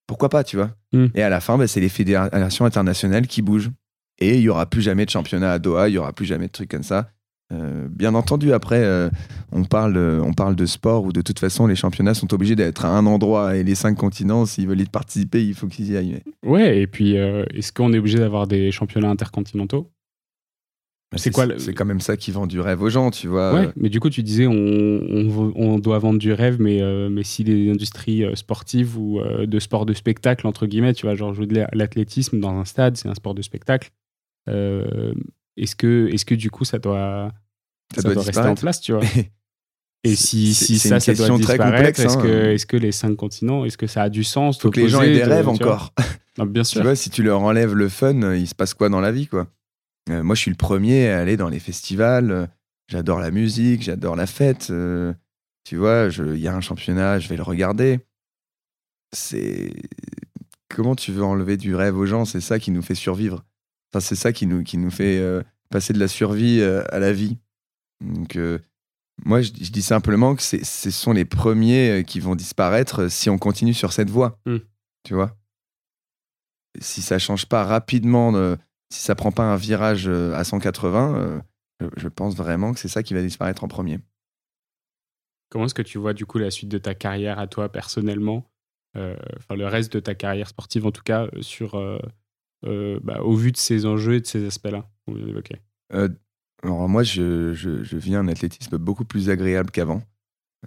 C: Pourquoi pas, tu vois?
B: Mm.
C: Et à la fin, bah, c'est les fédérations internationales qui bougent. Et il y aura plus jamais de championnat à Doha, il y aura plus jamais de trucs comme ça. Euh, bien entendu, après, euh, on, parle, de- on parle de sport où de toute façon, les championnats sont obligés d'être à un endroit et les cinq continents, s'ils veulent y participer, il faut qu'ils y aillent.
B: Ouais, et puis est-ce qu'on est obligé d'avoir des championnats intercontinentaux? C'est quoi le-
C: C'est quand même ça qui vend du rêve aux gens, tu vois.
B: Ouais, mais du coup, tu disais on, on, veut- on doit vendre du rêve, mais, euh, mais si les industries euh, sportives ou euh, de sport de spectacle, entre guillemets, tu vois, genre jouer de l'a- l'athlétisme dans un stade, c'est un sport de spectacle. Euh, est-ce que, est que du coup, ça doit,
C: Ça
B: ça
C: doit
B: doit rester en place, tu vois? Et si,
C: C'est-
B: si
C: c'est
B: ça,
C: une
B: ça doit
C: question très
B: disparaître,
C: complexe,
B: est-ce
C: hein.
B: que, est que les cinq continents, est-ce que ça a du sens
C: faut
B: de
C: que les gens aient
B: poser,
C: des
B: de-
C: rêves
B: tu
C: encore.
B: Non, Bien
C: Tu
B: sûr.
C: vois, si tu leur enlèves le fun, il se passe quoi dans la vie, quoi? Euh, Moi, je suis le premier à aller dans les festivals. J'adore la musique, j'adore la fête. euh, tu vois, il y a un championnat, je vais le regarder. C'est comment tu veux enlever du rêve aux gens? C'est ça qui nous fait survivre. Enfin, c'est ça qui nous qui nous fait euh, passer de la survie à la vie. Donc, moi, je, je dis simplement que ce sont les premiers qui vont disparaître si on continue sur cette voie.
B: Mm.
C: Tu vois? Si ça change pas rapidement, si ça prend pas un virage euh, à 180, euh, je, pense vraiment que c'est ça qui va disparaître en premier.
B: Comment est-ce que tu vois du coup la suite de ta carrière à toi personnellement, euh, enfin le reste de ta carrière sportive en tout cas, sur, euh, euh, bah, au vu de ces enjeux et de ces aspects-là qu'on vient d'évoquer?
C: Alors moi, je, je, je vis un athlétisme beaucoup plus agréable qu'avant,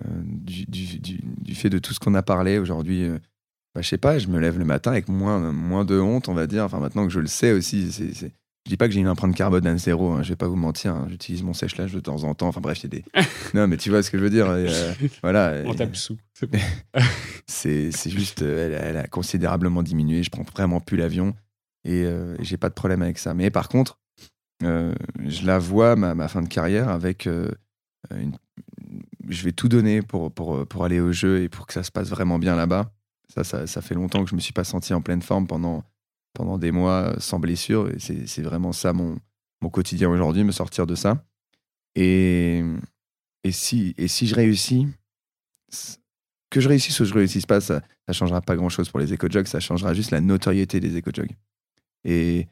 C: du, du, du, du fait de tout ce qu'on a parlé aujourd'hui. Euh, bah, je sais pas, je me lève le matin avec moins, moins de honte, on va dire. Enfin, maintenant que je le sais aussi, c'est, c'est- dis pas que j'ai une empreinte carbone à zéro, hein, je vais pas vous mentir. hein, J'utilise mon sèche-linge de temps en temps. Enfin bref, j'ai des. non, mais tu vois ce que je veux dire. euh, voilà.
B: On tape sous. C'est bon.
C: C'est c'est juste, euh, elle, a- elle a considérablement diminué. Je prends vraiment plus l'avion et euh, j'ai pas de problème avec ça. Mais par contre, euh, je la vois ma, ma fin de carrière avec. euh, une- je vais tout donner pour, pour, pour aller au jeu et pour que ça se passe vraiment bien là-bas. Ça, ça, fait longtemps que je me suis pas senti en pleine forme pendant, pendant des mois euh, sans blessure. C'est vraiment ça mon, mon quotidien aujourd'hui, me sortir de ça. Et, et, si, et si je réussis, que je réussisse ou je réussisse pas, ça ne changera pas grand-chose pour les éco-jogs, ça changera juste la notoriété des éco-jogs. Et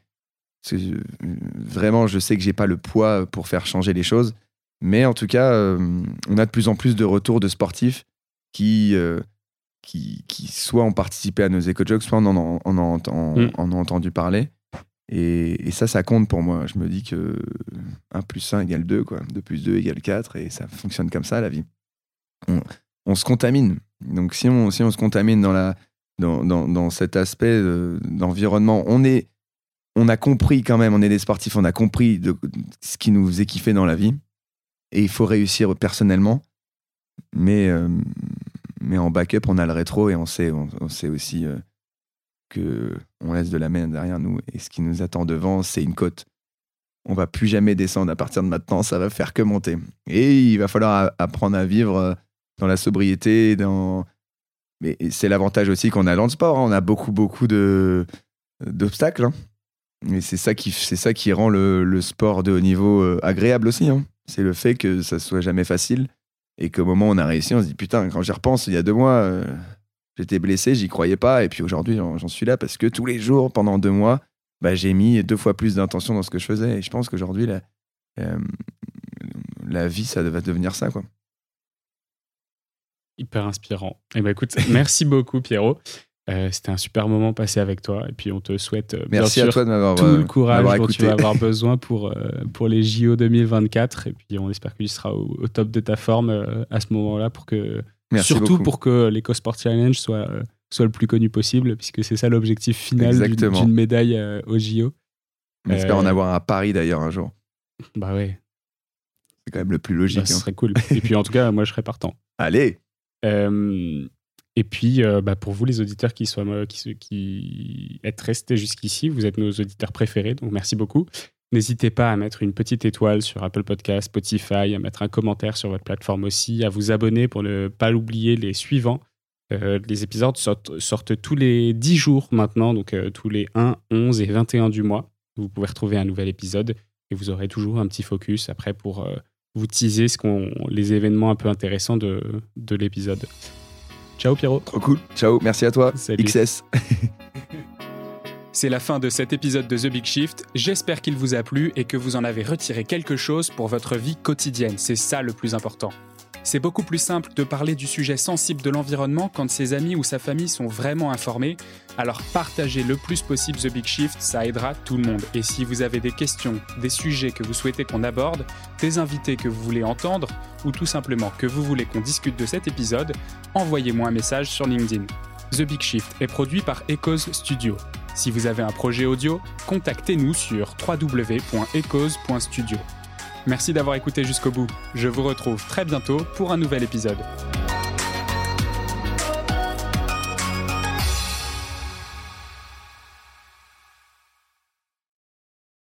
C: vraiment, je sais que j'ai pas le poids pour faire changer les choses, mais en tout cas, euh, on a de plus en plus de retours de sportifs qui, euh, qui, qui soit ont participé à nos éco-jogs, soit on en,
B: Mm.
C: en a entendu parler. Et, et ça, ça compte pour moi. Je me dis que 1 plus 1 égale 2, quoi. 2 plus 2 égale 4, et ça fonctionne comme ça, la vie. On, on se contamine. Donc, si on, si on se contamine dans, la, dans, dans, dans cet aspect d'environnement, on, est, on a compris quand même, on est des sportifs, on a compris de, ce qui nous faisait kiffer dans la vie. Et il faut réussir personnellement. Mais, euh, mais en backup, on a le rétro et on sait, on, sait aussi euh, que on laisse de la mer derrière nous. Et ce qui nous attend devant, c'est une côte. On va plus jamais descendre à partir de maintenant, ça va faire que monter. Et il va falloir apprendre à vivre euh, dans la sobriété, dans. Mais c'est l'avantage aussi qu'on a dans le sport. hein. On a beaucoup, beaucoup d'obstacles. hein. Et c'est ça qui, ça qui rend le, le sport de haut niveau euh, agréable aussi. hein. C'est le fait que ça soit jamais facile et qu'au moment où on a réussi, on se dit putain, quand j'y repense, il y a deux mois, euh, j'étais blessé, j'y croyais pas. Et puis aujourd'hui, j'en suis là parce que tous les jours, pendant deux mois, bah, j'ai mis deux fois plus d'intention dans ce que je faisais. Et je pense qu'aujourd'hui, la, euh, la vie, ça va devenir ça. Quoi.
B: Hyper inspirant. Eh ben écoute, merci beaucoup Pierrot. Euh, C'était un super moment passé avec toi. Et puis on te souhaite euh, bien
C: Merci
B: sûr
C: à toi de m'avoir
B: tout
C: euh,
B: le courage
C: m'avoir
B: dont
C: écouté.
B: tu vas avoir besoin pour, euh, pour les JO 2024. Et puis on espère que tu seras au, au top de ta forme euh, à ce moment-là pour que
C: Merci
B: surtout
C: beaucoup.
B: pour que l'EcoSport Challenge soit, euh, soit le plus connu possible, puisque c'est ça l'objectif final d'une médaille euh, aux JO.
C: On espère en
B: Euh,
C: avoir un à Paris d'ailleurs un jour.
B: Bah ouais,
C: C'est quand même le plus
B: bah,
C: logique.
B: ce
C: hein.
B: serait cool. Et puis en tout cas, moi je serais partant.
C: Allez
B: Euh, et puis, euh, bah, pour vous, les auditeurs qui, soient, euh, qui, qui êtes restés jusqu'ici, vous êtes nos auditeurs préférés, donc merci beaucoup. N'hésitez pas à mettre une petite étoile sur Apple Podcast, Spotify, à mettre un commentaire sur votre plateforme aussi, à vous abonner pour ne pas l'oublier les suivants. Euh, les épisodes sortent, tous les 10 jours maintenant, donc tous les 1, 11 et 21 du mois. Vous pouvez retrouver un nouvel épisode et vous aurez toujours un petit focus après pour vous teaser les événements un peu intéressants de, de l'épisode. Ciao Pierrot
C: Trop cool. Ciao, merci à toi.
B: Salut.
C: XS.
B: C'est la fin de cet épisode de The Big Shift. J'espère qu'il vous a plu et que vous en avez retiré quelque chose pour votre vie quotidienne. C'est ça le plus important. C'est beaucoup plus simple de parler du sujet sensible de l'environnement quand ses amis ou sa famille sont vraiment informés. Alors partagez le plus possible The Big Shift, ça aidera tout le monde. Et si vous avez des questions, des sujets que vous souhaitez qu'on aborde, des invités que vous voulez entendre, ou tout simplement que vous voulez qu'on discute de cet épisode, envoyez-moi un message sur LinkedIn. The Big Shift est produit par Echoes Studio. Si vous avez un projet audio, contactez-nous sur www.echoes.studio. Merci d'avoir écouté jusqu'au bout. Je vous retrouve très bientôt pour un nouvel épisode.